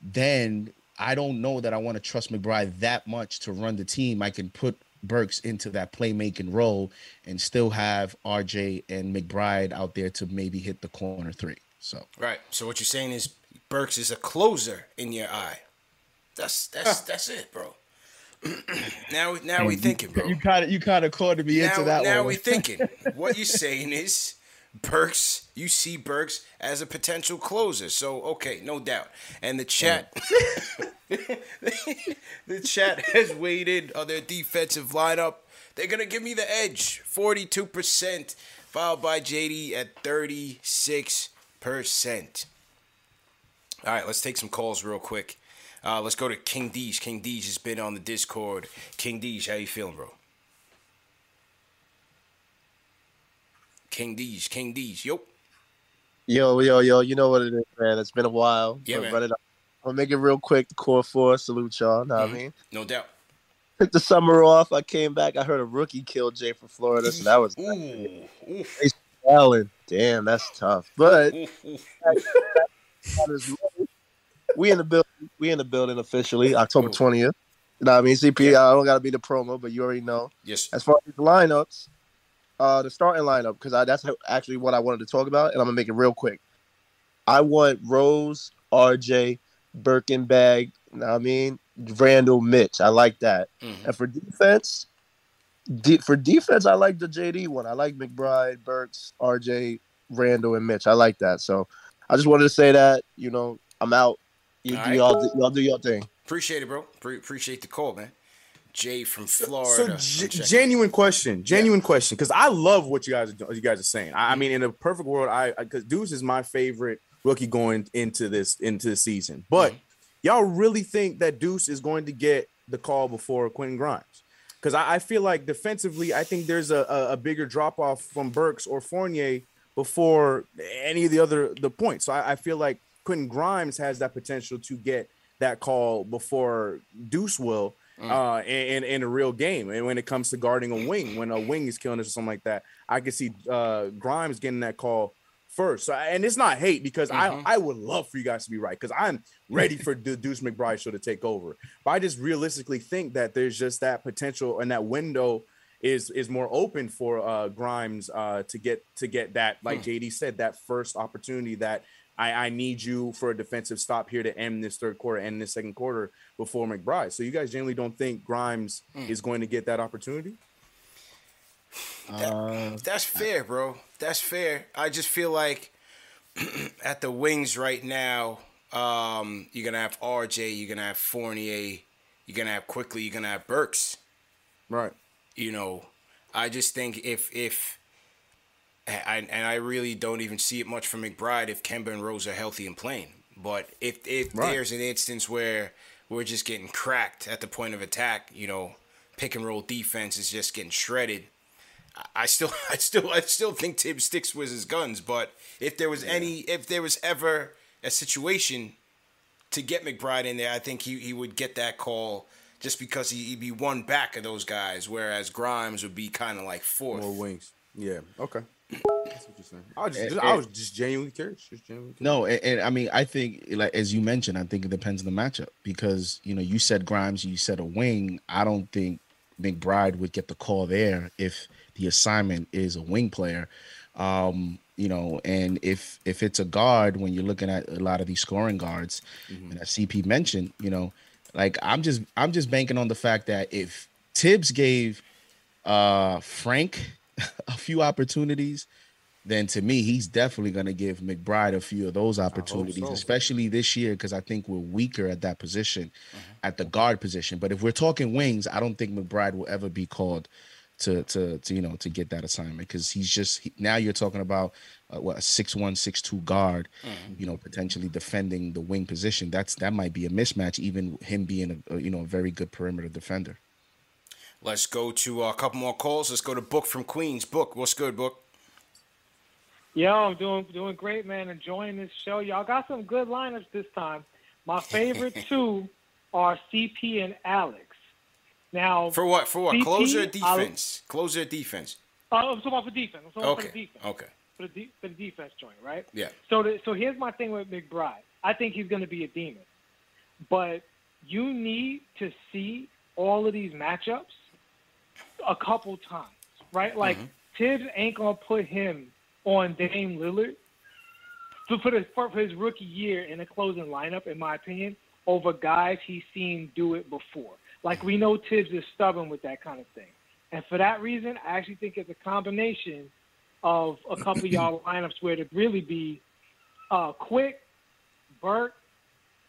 then I don't know that I want to trust McBride that much to run the team. I can put Burks into that playmaking role and still have RJ and McBride out there to maybe hit the corner three. So Right. So what you're saying is Burks is a closer in your eye. That's that's that's it, bro. Now [clears throat] now we thinking, you, bro. You kind of you kind of caught me now, into that now one. we thinking. [laughs] what you're saying is Burks, you see Burks as a potential closer. So okay, no doubt. And the chat [laughs] the chat has waited on their defensive lineup. They're gonna give me the edge. 42%, followed by JD at 36%. All right, let's take some calls real quick. Uh, let's go to King Deej. King Deej has been on the Discord. King Deej, how you feeling, bro? King Deej, King Deej, yo. Yo, yo, yo, you know what it is, man. It's been a while. Yeah, man. Run it up. I'll make it real quick. The core four, salute y'all. Know what I mean? No doubt. Took the summer off. I came back. I heard a rookie killed Jay from Florida, so that was Chase Allen. Damn, that's tough. But [laughs] we in the building. We in the building officially, October twentieth. You know what I mean? CP, I don't gotta be the promo, but you already know. Yes. As far as the lineups, uh, the starting lineup, because that's how- actually what I wanted to talk about, and I'm gonna make it real quick. I want Rose, RJ, Birkenbag. You know what I mean? Randle, Mitch. I like that. And for defense, de- for defense, I like the JD one. I like McBride, Burks, RJ, Randle, and Mitch. I like that. So I just wanted to say that. You know, I'm out. You, All do right. y'all, do, y'all do your thing. Appreciate it, bro. Pre- appreciate the call, man. Jay from Florida. ge- I'm genuine question, genuine question, because I love what you guys are doing. You guys are saying. I, I mean, in a perfect world, I because Deuce is my favorite rookie going into this into the season. But mm-hmm. y'all really think that Deuce is going to get the call before Quentin Grimes? Because I, I feel like defensively, I think there's a, a, a bigger drop off from Burks or Fournier before any of the other the points. So I, I feel like Quentin Grimes has that potential to get that call before Deuce will uh, in, in a real game. And when it comes to guarding a wing, when a wing is killing us or something like that, I can see uh, Grimes getting that call first. So, and it's not hate because Mhm. I, I would love for you guys to be right because I'm ready for the Deuce McBride show to take over. But I just realistically think that there's just that potential and that window is is more open for uh, Grimes uh, to get to get that, like JD said, that first opportunity that I, I need you for a defensive stop here to end this third quarter, and this second quarter before McBride. So you guys generally don't think Grimes is going to get that opportunity? That- that's fair, bro. That's fair. I just feel like [clears throat] at the wings right now, um, you're gonna have RJ, you're gonna have Fournier, you're gonna have Quickley, you're gonna have Burks. Right. You know, I just think if if I, and I really don't even see it much from McBride if Kemba and Rose are healthy and playing. But if if Right. there's an instance where we're just getting cracked at the point of attack, you know, pick and roll defense is just getting shredded. I- still, [laughs] I still, I still think Thibs sticks with his guns. But if there was any, if there was ever a situation to get McBride in there, I think he, he would get that call just because he, he'd be one back of those guys, whereas Grimes would be kind of like fourth. More wings. Yeah. Okay. That's what you're saying. I was just, And- I was just genuinely curious. Just genuinely curious. No, and, and I mean, I think like as you mentioned, I think it depends on the matchup because you know you said Grimes, you said a wing. I don't think McBride would get the call there if the assignment is a wing player. Um, you know, and if if it's a guard when you're looking at a lot of these scoring guards, Mm-hmm. and as CP mentioned, you know, like I'm just I'm just banking on the fact that if Thibs gave uh Frank [laughs] a few opportunities, then to me he's definitely going to give McBride a few of those opportunities, so. especially this year because I think we're weaker at that position, Mm-hmm. at the guard position. But if we're talking wings, I don't think McBride will ever be called to to, to you know to get that assignment because he's just he, now you're talking about uh, what a six one six two guard, Mhm. you know, potentially defending the wing position. That's that might be a mismatch, even him being a, a you know a very good perimeter defender. Let's go to uh, a couple more calls. Let's go to Book from Queens. Book, what's good, Book? Yo, I'm doing doing great, man. Enjoying this show. Y'all got some good lineups this time. My favorite [laughs] two are CP and Alex. Now, For what? For what? CP, Closer defense? Closer or defense? Uh, I'm talking about for defense. I'm talking about for Okay. the defense. Okay. For the, de- for the defense joint, right? Yeah. So, the, so here's my thing with McBride. I think he's going to be a demon, but you need to see all of these matchups a couple times, right? Like Thibs ain't gonna put him on Dame Lillard for, for, the, for his rookie year in the closing lineup, in my opinion, over guys he's seen do it before. Like we know Thibs is stubborn with that kind of thing, and for that reason, I actually think it's a combination of a couple of y'all [clears throat] lineups where to really be uh, Quick, Burke,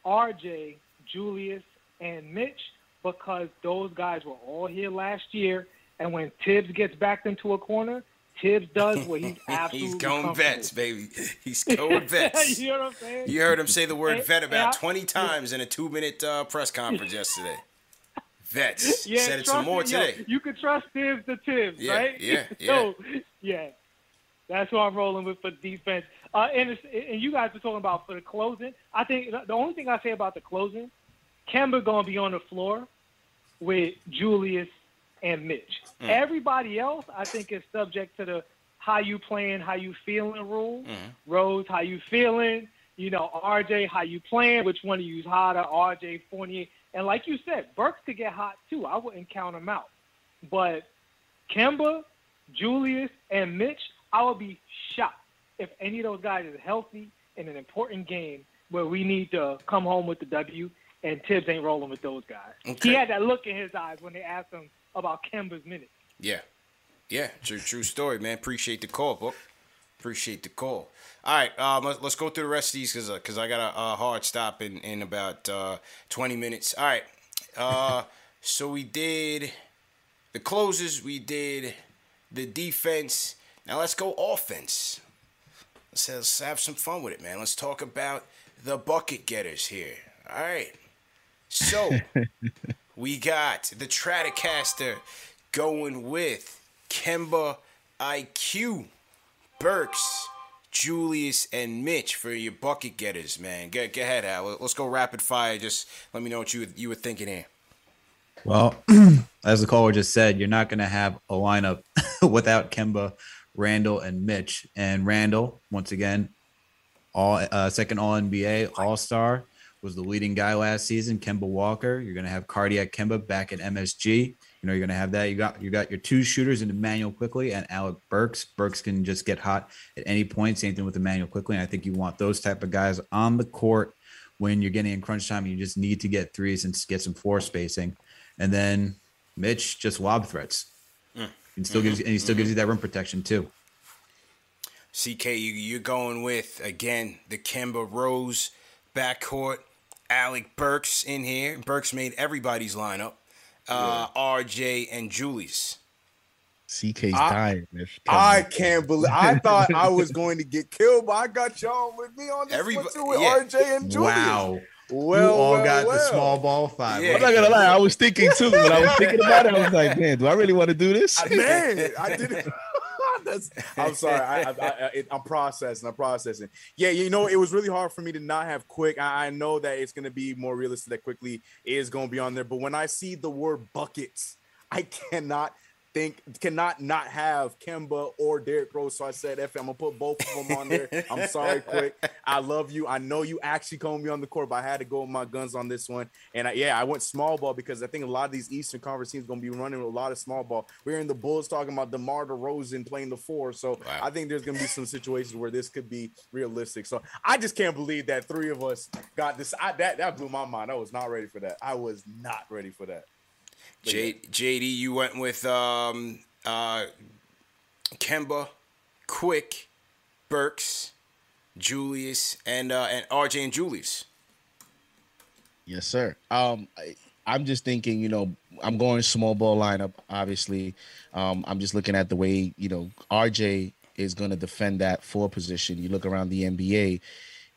RJ, Julius, and Mitch because those guys were all here last year. And when Thibs gets backed into a corner, Thibs does what he's [laughs] absolutely [laughs] He's [laughs] going vets, baby. He's going vets. you know what I'm saying? You heard him say the word And- vet about I- 20 times in a two minute uh, press conference yesterday. Vets. Yeah, Said it some more yo, today. you can trust Thibs to Thibs, Yeah, right? yeah, so, yeah, that's who I'm rolling with for defense. Uh, and it's, and you guys were talking about for the closing. I think the only thing I say about the closing, Kemba gonna be on the floor with Julius and Mitch. Mm. Everybody else, I think, is subject to the how you playing, how you feeling rule. Rose, how you feeling? You know, RJ, how you playing? Which one of you's hotter? RJ, Fournier, and like you said, Burks could get hot too. I wouldn't count him out. But Kemba, Julius, and Mitch, I would be shocked if any of those guys is healthy in an important game where we need to come home with the W. And Tibbs ain't rolling with those guys. Okay. He had that look in his eyes when they asked him about Kemba's minutes. Yeah. Yeah, true, true story, man. Appreciate the call, book. Appreciate the call. All right, um, let's, let's go through the rest of these because because I got a, a hard stop in in about uh, twenty minutes. All right, uh, so we did the closes, we did the defense. Now let's go offense. Let's, let's have some fun with it, man. Let's talk about the bucket getters here. All right, so [laughs] we got the Stratocaster going with Kemba IQ, Burks, Julius, and Mitch for your bucket getters, man. Go, go ahead, Al. Let's go rapid fire. Just let me know what you you were thinking here. Well, [clears throat] as the caller just said, you're not going to have a lineup [laughs] without Kemba, Randle, and Mitch. And Randle, once again, all uh, second All NBA All Star was the leading guy last season. Kemba Walker. You're going to have cardiac Kemba back at MSG. You know you're going to have that. You got you got your two shooters in Immanuel Quickley and Alec Burks. Burks can just get hot at any point. Same thing with Immanuel Quickley. And I think you want those type of guys on the court when you're getting in crunch time. You just need to get threes and get some floor spacing. And then Mitch just lob threats. Mm. And still gives you, and he still gives you that rim protection too. CK, you, you're going with again the Kemba Rose backcourt. Alec Burks in here. Burks made everybody's lineup. Uh, RJ and Julius. CK's I- dying. I can't believe. I thought I was [laughs] going to get killed, but I got y'all with me on this Everybody- one too with yeah. RJ and Julius. Wow. Well, you all well, got the well. small ball five. Yeah. I'm not gonna lie, I was thinking too. When I was thinking about it, I was like, man, do I really want to do this? [laughs] Man, [laughs] I didn't. That's, I'm sorry. I, I'm processing. I'm processing. Yeah, you know, it was really hard for me to not have quick. I, I know that it's going to be more realistic that Quickley is going to be on there. But when I see the word buckets, I [laughs] cannot think cannot not have Kemba or Derrick Rose. So I said, "F, I'm gonna put both of them on there. I'm sorry, quick. I love you. I know you actually called me on the court, but I had to go with my guns on this one. And I, yeah, I went small ball because I think a lot of these Eastern Conference teams gonna be running a lot of small ball. We're in the Bulls talking about DeMar DeRozan playing the four, so I think there's gonna be some situations where this could be realistic. So I just can't believe that three of us got this. I, that that blew my mind. I was not ready for that. I was not ready for that. J- JD, you went with um, uh, Kemba, Quick, Burks, Julius, and uh, and RJ and Julius. Yes, sir. Um, I, I'm just thinking, you know, I'm going small ball lineup. Obviously, um, I'm just looking at the way you know RJ is going to defend that four position. You look around the NBA,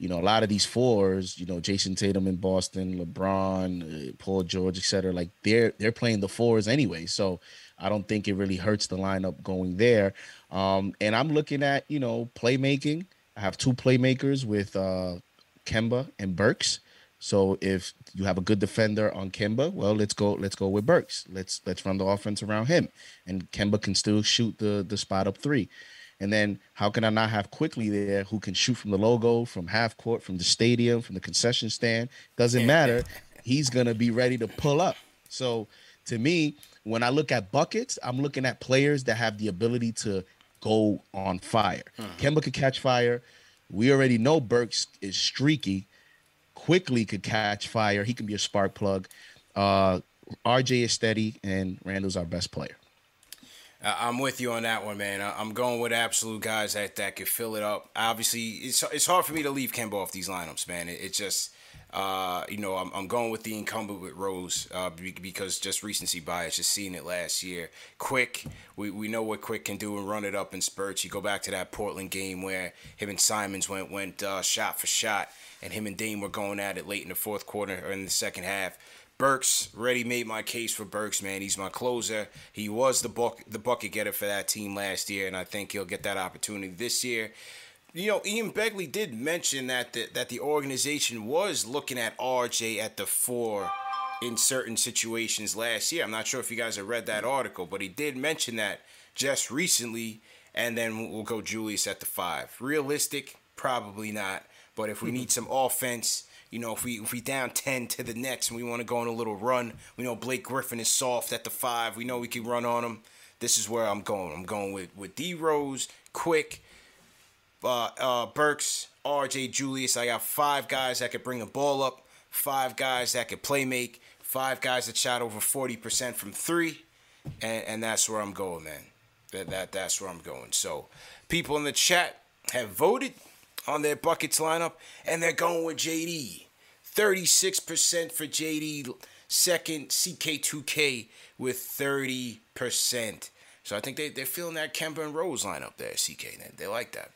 you know, a lot of these fours, you know, Jayson Tatum in Boston, LeBron, uh, Paul George, etc. Like they're they're playing the fours anyway, so I don't think it really hurts the lineup going there. Um, and I'm looking at you know playmaking. I have two playmakers with uh, Kemba and Burks. So if you have a good defender on Kemba, well, let's go. Let's go with Burks. Let's let's run the offense around him, and Kemba can still shoot the the spot up three. And then how can I not have Quickley there who can shoot from the logo, from half court, from the stadium, from the concession stand? Doesn't matter. He's gonna be ready to pull up. So to me, when I look at buckets, I'm looking at players that have the ability to go on fire. Kemba could catch fire. We already know Burks is streaky. Quickley could catch fire. He can be a spark plug. Uh, RJ is steady, and Randle's our best player. I'm with you on that one, man. I'm going with absolute guys that, that could fill it up. Obviously, it's it's hard for me to leave Kemba off these lineups, man. It, it just, uh, you know, I'm, I'm going with the incumbent with Rose uh, because just recency bias, just seeing it last year. Quick, we, we know what Quick can do and run it up in spurts. You go back to that Portland game where him and Simons went went uh, shot for shot, and him and Dame were going at it late in the fourth quarter or in the second half. Burks already made my case for Burks, man. He's my closer. He was the buck, the bucket getter for that team last year, and I think he'll get that opportunity this year. You know, Ian Begley did mention that the, that the organization was looking at RJ at the four in certain situations last year. I'm not sure if you guys have read that article, but he did mention that just recently. And then we'll go Julius at the five. Realistic, probably not. But if we need [laughs] some offense, you know, if we if we down ten to the Nets and we want to go on a little run, we know Blake Griffin is soft at the five. We know we can run on him. This is where I'm going. I'm going with with D Rose, Quick, uh, uh, Burks, RJ, Julius. I got five guys that could bring the ball up, five guys that could play make, five guys that shot over forty percent from three, and, and that's where I'm going, man. That that that's where I'm going. So, people in the chat have voted on their buckets lineup, and they're going with JD. 36% for JD. Second, CK2K with 30%. So I think they, they're feeling that Kemba and Rose lineup there, CK. They, they like that.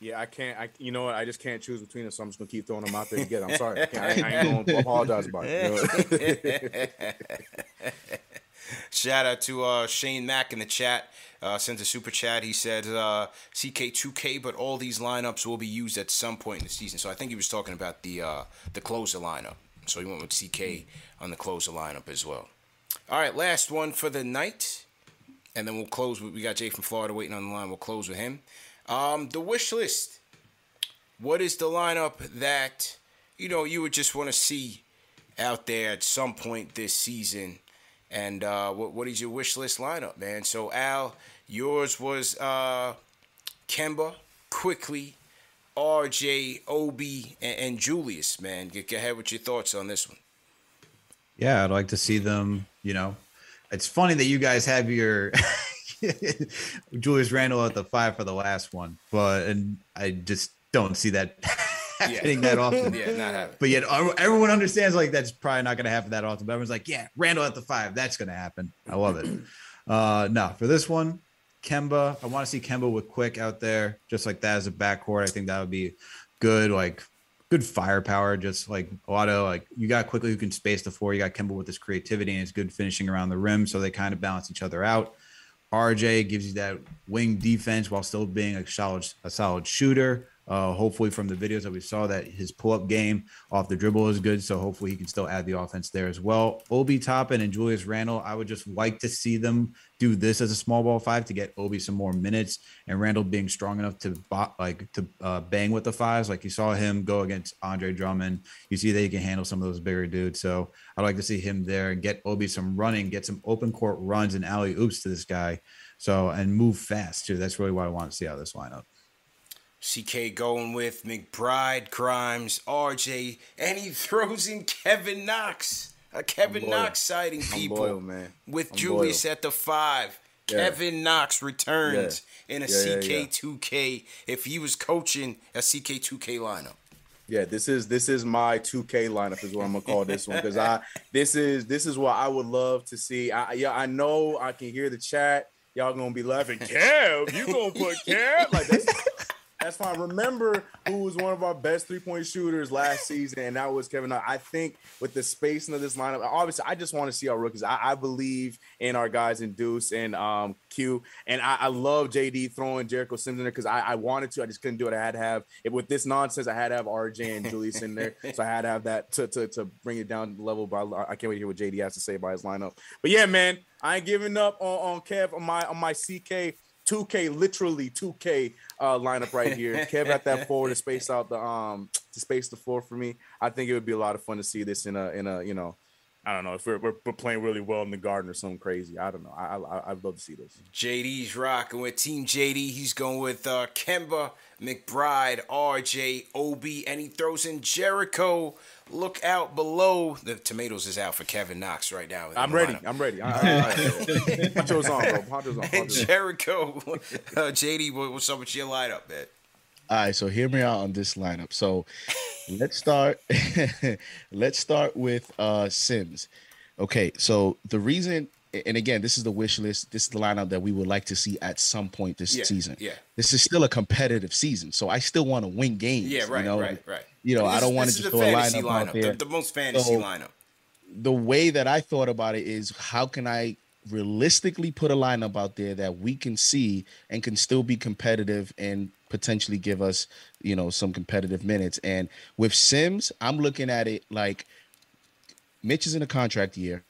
Yeah, I can't. I you know what? I just can't choose between them, so I'm just gonna keep throwing them out there together. I'm sorry. I, can't, I, I ain't [laughs] gonna apologize about it. you [laughs] know? [laughs] Shout out to uh, Shane Mack in the chat. Uh, sent a super chat. He said uh, CK2K, but all these lineups will be used at some point in the season. So I think he was talking about the uh, the closer lineup. So he went with CK on the closer lineup as well. All right, last one for the night, and then we'll close. With, we got Jay from Florida waiting on the line. We'll close with him. Um, the wish list. What is the lineup that you know you would just want to see out there at some point this season? And uh, what what is your wish list lineup, man? So Al, yours was uh, Kemba, Quickley, RJ, Obi, and, and Julius. Man, get, get ahead with your thoughts on this one. Yeah, I'd like to see them. You know, it's funny that you guys have your [laughs] Julius Randle at the five for the last one, but and I just don't see that happening [laughs] that often. yeah, not happening. But yet everyone understands like that's probably not going to happen that often. But everyone's like, yeah, Randle at the five, that's going to happen. I love it. [clears throat] Uh, no, for this one, Kemba, I want to see Kemba with Quick out there, just like that as a backcourt. I think that would be good, like good firepower. Just like a lot of like you got Quickley who can space the floor. You got Kemba with his creativity and his good finishing around the rim, so they kind of balance each other out. RJ gives you that wing defense while still being a solid a solid shooter. Uh, hopefully, from the videos that we saw, that his pull-up game off the dribble is good. So hopefully, he can still add the offense there as well. Obi Toppin and Julius Randle, I would just like to see them do this as a small ball five to get Obi some more minutes, and Randle being strong enough to like to uh, bang with the fives. Like you saw him go against Andre Drummond. You see that he can handle some of those bigger dudes. So I'd like to see him there and get Obi some running, get some open court runs and alley oops to this guy. So and move fast too. That's really what I want to see out of this lineup. CK going with McBride, Grimes, RJ, and he [laughs] throws in Kevin Knox. A Kevin Knox citing people loyal, man. with I'm Julius loyal. at the five. Yeah. Kevin Knox returns in a Yeah, yeah, yeah. CK2K if he was coaching a CK2K lineup. Yeah, this is this is my 2K lineup is what I'm gonna call this one because I this is this is what I would love to see. I yeah, I know I can hear the chat. Y'all gonna be laughing. [laughs] Kev, you gonna put Kev like that's that's fine. Remember who was one of our best three point shooters last season, and that was Kevin. I think with the spacing of this lineup, obviously, I just want to see our rookies. I, I believe in our guys in Deuce and um, Q, and I, I love JD throwing Jericho Sims in there because I, I wanted to, I just couldn't do it. I had to have it with this nonsense. I had to have RJ and Julius in there, so I had to have that to to, to bring it down the level. But I, I can't wait to hear what JD has to say about his lineup. But yeah, man, I ain't giving up on, on Kev on my on my CK. 2K, literally 2K uh, lineup right here. Kev at that forward to space out the um to space the floor for me. I think it would be a lot of fun to see this in a in a you know, I don't know if we're, we're, we're playing really well in the garden or something crazy. I don't know. I, I I'd love to see this. JD's rocking with Team JD. He's going with uh, Kemba, McBride, RJ, Obi, and he throws in Jericho. Look out below. The tomatoes is out for Kevin Knox right now. I'm ready. I'm ready. I, [laughs] I, I, Poncho's on, bro. Poncho's on. And Jericho, [laughs] uh, JD, what's up with your lineup, man? All right, so hear me out on this lineup. So let's start. [laughs] let's start with uh Sims. Okay, so the reason, and again, this is the wish list. This is the lineup that we would like to see at some point this Yeah, season. yeah. This is still a competitive season, so I still want to win games. Yeah, right, you know? right, right. You know, And I don't want to just throw a fantasy lineup, out there. the, the most fantasy So, lineup. the way that I thought about it is how can I realistically put a lineup out there that we can see and can still be competitive and potentially give us, you know, some competitive minutes. And with Sims, I'm looking at it like Mitch is in a contract year.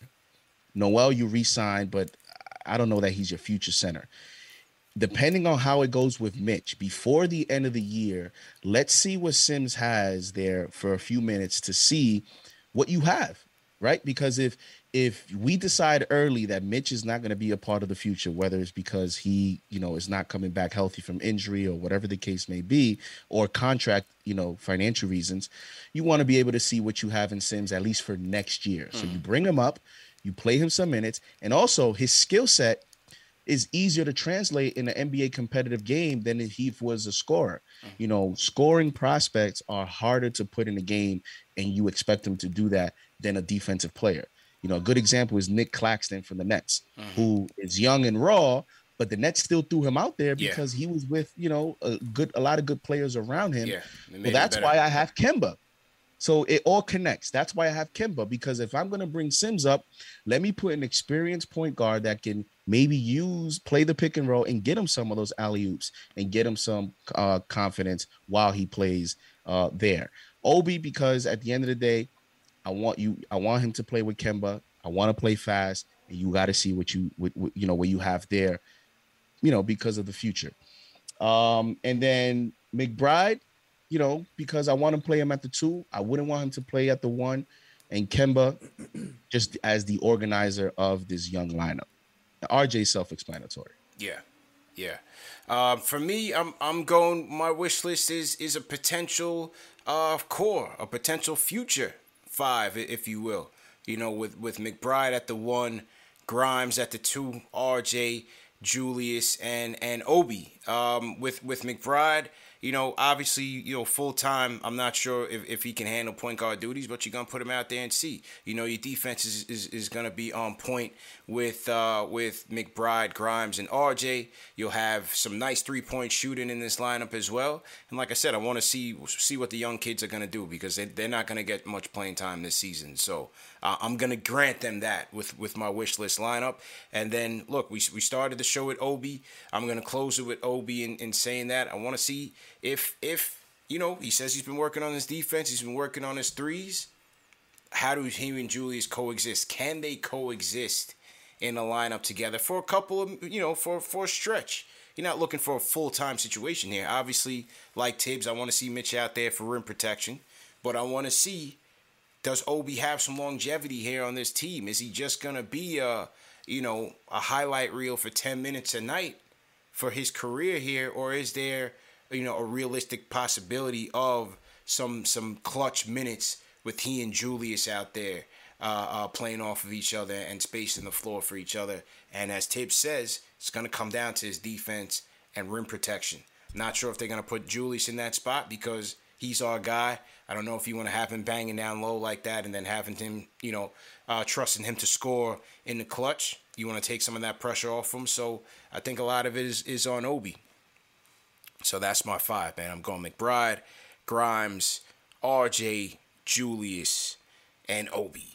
Noel, you re-signed, but I don't know that he's your future center. Depending on how it goes with Mitch, before the end of the year, let's see what Sims has there for a few minutes to see what you have, right? Because if if we decide early that Mitch is not going to be a part of the future, whether it's because he, you know, is not coming back healthy from injury or whatever the case may be, or contract, you know, financial reasons, you want to be able to see what you have in Sims at least for next year. So you mm. bring him up, you play him some minutes, and also his skill set is easier to translate in an NBA competitive game than if he was a scorer. You know, scoring prospects are harder to put in a game, and you expect them to do that than a defensive player. You know, a good example is Nic Claxton from the Nets, who is young and raw, but the Nets still threw him out there Yeah. because he was with you know a good a lot of good players around him. Yeah, well, that's why I have Kemba. So it all connects. That's why I have Kemba because if I'm going to bring Sims up, let me put an experienced point guard that can maybe use play the pick and roll and get him some of those alley oops and get him some uh, confidence while he plays uh, there. Obi because at the end of the day, I want you. I want him to play with Kemba. I want to play fast, and you got to see what you what, what- you know what you have there. You know because of the future. Um, and then McBride, you know, because I want to play him at the two. I wouldn't want him to play at the one. And Kemba, [clears throat] just as the organizer of this young lineup. RJ self-explanatory. Yeah, yeah. Uh, for me, I'm I'm going. My wish list is is a potential uh, core, a potential future five, if you will. You know, with with McBride at the one, Grimes at the two, RJ, Julius, and and Obi. Um, with with McBride, you know, obviously, you know, full time. I'm not sure if, if he can handle point guard duties, but you're gonna put him out there and see. You know, your defense is is, is gonna be on point with uh, with McBride, Grimes, and RJ. You'll have some nice three point shooting in this lineup as well. And like I said, I want to see see what the young kids are gonna do because they, they're not gonna get much playing time this season. So uh, I'm gonna grant them that with with my wish list lineup. And then look, we we started the show with Obi. I'm gonna close it with Obi in, in saying that I want to see if if you know, he says he's been working on his defense. He's been working on his threes. How do he and Julius coexist? Can they coexist in a lineup together for a couple of, you know, for for a stretch? You're not looking for a full time situation here. Obviously, like Thibs, I want to see Mitch out there for rim protection, but I want to see does Obi have some longevity here on this team? Is he just gonna be a, you know, a highlight reel for 10 minutes a night for his career here, or is there, you know, a realistic possibility of some some clutch minutes with he and Julius out there uh, uh, playing off of each other and spacing the floor for each other? And as Thibs says, it's gonna come down to his defense and rim protection. Not sure if they're gonna put Julius in that spot because he's our guy. I don't know if you want to have him banging down low like that and then having him, you know, uh, trusting him to score in the clutch. You want to take some of that pressure off him. So I think a lot of it is, is on Obi. So that's my five, man. I'm going McBride, Grimes, RJ, Julius, and Obi.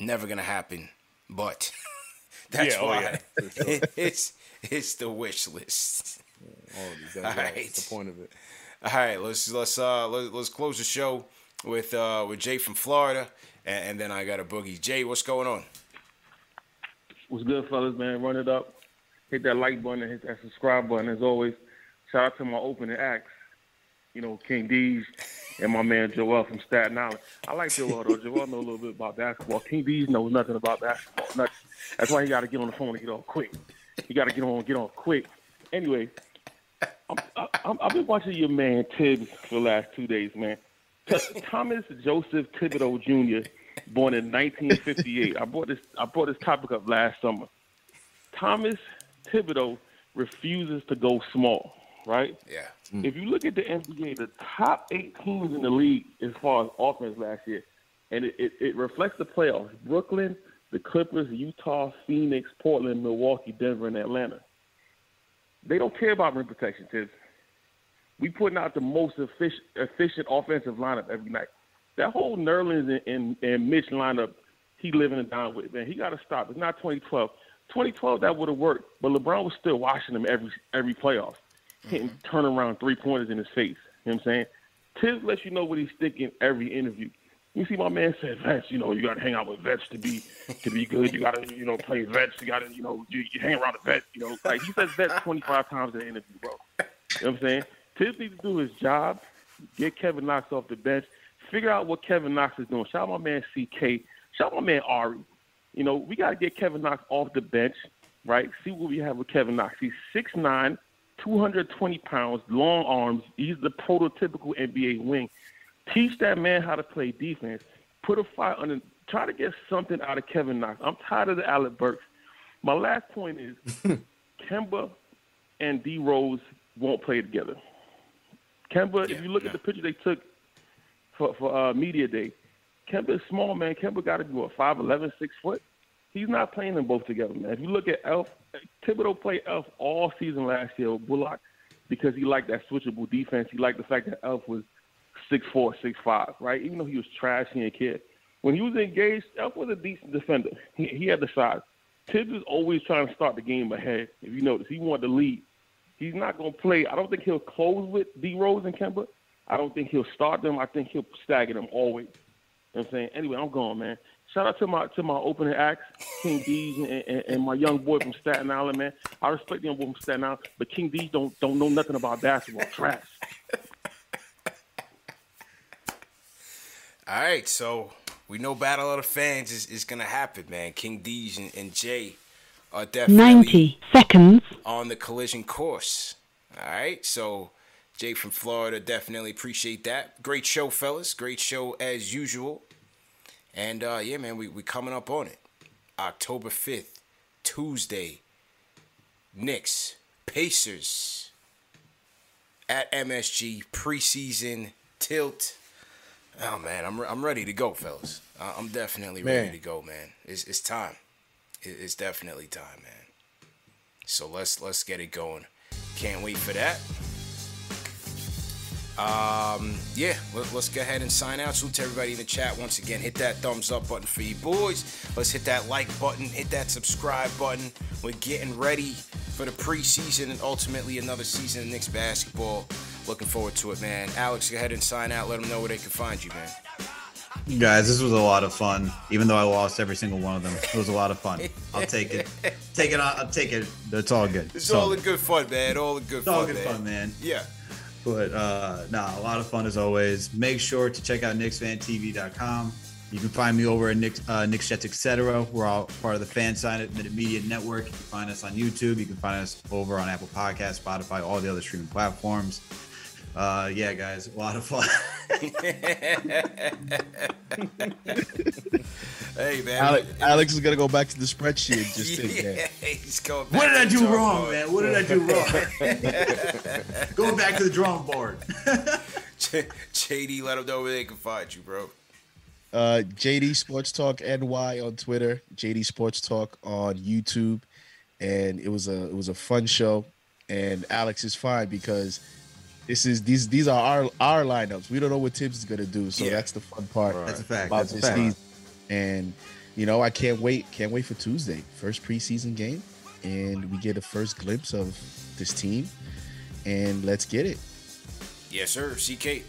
Never gonna happen, but [laughs] that's Yeah, oh, why yeah, [laughs] sure. it's it's the wish list. All these guys, [laughs] All right. That's the point of it. All right, let's let's uh let, let's close the show with uh with Jay from Florida, and, and then I got a boogie. Jay, what's going on? What's good, fellas, man? Run it up. Hit that like button and hit that subscribe button as always. Shout out to my opening acts. You know, King D's and my man Joel from Staten Island. I like Joel though. Joel know a little bit about basketball. King D's knows nothing about basketball. Nothing. That's why he got to get on the phone and get on quick. He got to get on, get on quick. Anyway, I'm, I'm, I've been watching your man Thibs for the last two days, man. [laughs] Thomas Joseph Thibodeau Jr., born in 1958. I brought this I brought this topic up last summer. Thomas Thibodeau refuses to go small, right? Yeah. Hmm. If you look at the NBA, the top eight teams in the league as far as offense last year, and it, it, it reflects the playoffs. Brooklyn, the Clippers, Utah, Phoenix, Portland, Milwaukee, Denver, and Atlanta. They don't care about rim protection, Thibs. We putting out the most efficient, efficient offensive lineup every night. That whole Nerlens and, and, and Mitch lineup, he living and dying with, man. He got to stop. It's not 2012. 2012, that would have worked, but LeBron was still watching him every every playoff, hitting mm-hmm. turnaround three pointers in his face. You know what I'm saying? Thibs lets you know what he's thinking every interview. You see, my man said vets. You know, you got to hang out with vets to be to be good. You got to, you know, play vets. You got to, you know, you, you hang around the vet. You know, like he says vets 25 times in the interview, bro. You know what I'm saying? Thibs needs to do his job, get Kevin Knox off the bench, figure out what Kevin Knox is doing. Shout out my man CK. Shout out my man Ari. You know, we got to get Kevin Knox off the bench, right? See what we have with Kevin Knox. He's 6'9", 220 pounds, long arms. He's the prototypical NBA wing. Teach that man how to play defense. Put a fire under. Try to get something out of Kevin Knox. I'm tired of the Alec Burks. My last point is [laughs] Kemba and D Rose won't play together. Kemba, if you look at the picture they took for, for uh, media day, Kemba is small, man. Kemba got to be what, 5'11", 6 foot. He's not playing them both together, man. If you look at Elf, Thibodeau played Elf all season last year with Bullock because he liked that switchable defense. He liked the fact that Elf was six four, six five, right? Even though he was trashy and kid. When he was engaged, Elf was a decent defender. He, he had the size. Thibs is always trying to start the game ahead. If you notice, he wanted to lead. He's not going to play. I don't think he'll close with D Rose and Kemba. I don't think he'll start them. I think he'll stagger them always. You know what I'm saying? Anyway, I'm going, man. Shout out to my to my opening acts, King D's and, and, and my young boy from Staten Island, man. I respect the young boy from Staten Island, but King D's don't don't know nothing about basketball. Trash. All right, so we know Battle of the Fans is, is gonna happen, man. King D's and, and Jay are definitely 90 seconds. on the collision course. All right, so Jay from Florida definitely appreciate that. Great show, fellas. Great show as usual. And uh, yeah, man, we we coming up on it. October fifth, Tuesday. Knicks, Pacers at MSG preseason tilt. Oh man, I'm I'm ready to go, fellas. Uh, I'm definitely ready to go, man. It's it's time. It's definitely time, man. So let's let's get it going. Can't wait for that. Um, yeah, let, us go ahead and sign out. Salute to everybody in the chat once again. Hit that thumbs up button for you boys. Let's hit that like button. Hit that subscribe button. We're getting ready for the preseason and ultimately another season of Knicks basketball. Looking forward to it, man. Alex, go ahead and sign out. Let them know where they can find you, man. Guys, this was a lot of fun. Even though I lost every single one of them, it was a lot of fun. I'll take it. [laughs] Take it. I'll take it. It's all good. It's So- all in good fun, man. All in good It's fun, all good man. fun, man. Yeah. But uh nah, a lot of fun as always. Make sure to check out KnicksFanTV.com. You can find me over at Knicks, uh, Knicks Jets, etc. We're all part of the FanSided Minute Media Network. You can find us on YouTube. You can find us over on Apple Podcasts, Spotify, all the other streaming platforms. Uh, yeah, guys, a lot of fun. [laughs] hey, man. Alex, Alex is gonna go back to the spreadsheet. and Just sit there. [laughs] Yeah, he's going What back did I do wrong, drawing man? What did I do wrong? [laughs] Going back to the drawing board. JD, let them know where they can find you, bro. Uh, JD Sports Talk NY on Twitter, JD Sports Talk on YouTube, and it was a it was a fun show. And Alex is fine because this is these these are our our lineups. We don't know what Thibs is gonna do, so Yeah. that's the fun part. That's a fact. about That's a this fact. season. And you know, I can't wait. Can't wait for Tuesday, first preseason game, and we get a first glimpse of this team. And let's get it. Yes, sir. CK.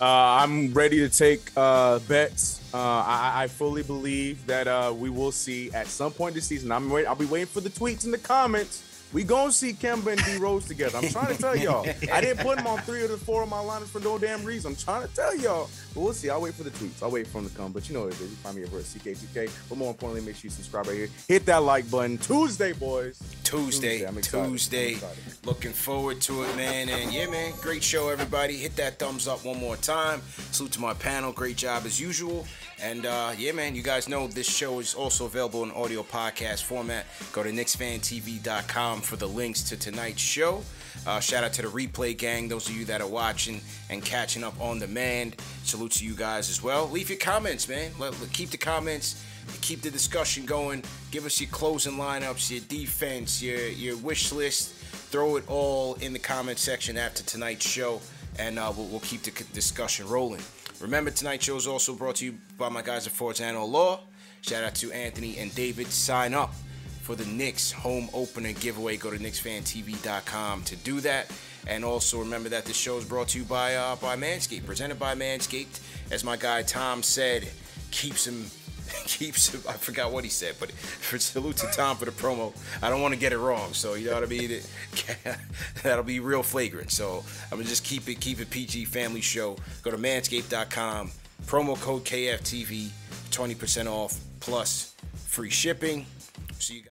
Uh, I'm ready to take uh, bets. Uh, I, I fully believe that uh, we will see at some point this season. I'm wait, I'll be waiting for the tweets and the comments. We gonna see Kemba and D Rose together. I'm trying to tell y'all. I didn't put them on three of the four of my lineups for no damn reason. I'm trying to tell y'all. But we'll see. I'll wait for the tweets. I'll wait for them to come. But you know what it is. You find me over at CK2K. But more importantly, make sure you subscribe right here. Hit that like button. Tuesday, boys. Tuesday, I'm excited. Tuesday. I'm excited. Looking forward to it, man. And yeah, man, great show, everybody. Hit that thumbs up one more time. Salute to my panel. Great job as usual. And uh, yeah, man, you guys know this show is also available in audio podcast format. Go to KnicksFanTV.com for the links to tonight's show. Uh, shout out to the replay gang, those of you that are watching and catching up on demand. Salute to you guys as well. Leave your comments, man. Let, let- keep the comments keep the discussion going. Give us your closing lineups, your defense, your your wish list. Throw it all in the comment section after tonight's show, and uh, we'll, we'll keep the discussion rolling. Remember, tonight's show is also brought to you by my guys at Forzano Law. Shout out to Anthony and David. Sign up for the Knicks home opener giveaway. Go to KnicksFanTV.com to do that. And also remember that this show is brought to you by uh, by Manscaped, presented by Manscaped. As my guy Tom said, keeps him [laughs] keeps. I forgot what he said, but for salute to Tom for the promo. I don't want to get it wrong, so you know what I mean. It- [laughs] that'll be real flagrant. So I'm gonna just keep it keep it PG family show. Go to Manscaped.com. Promo code KFTV, 20% off plus free shipping. See you guys.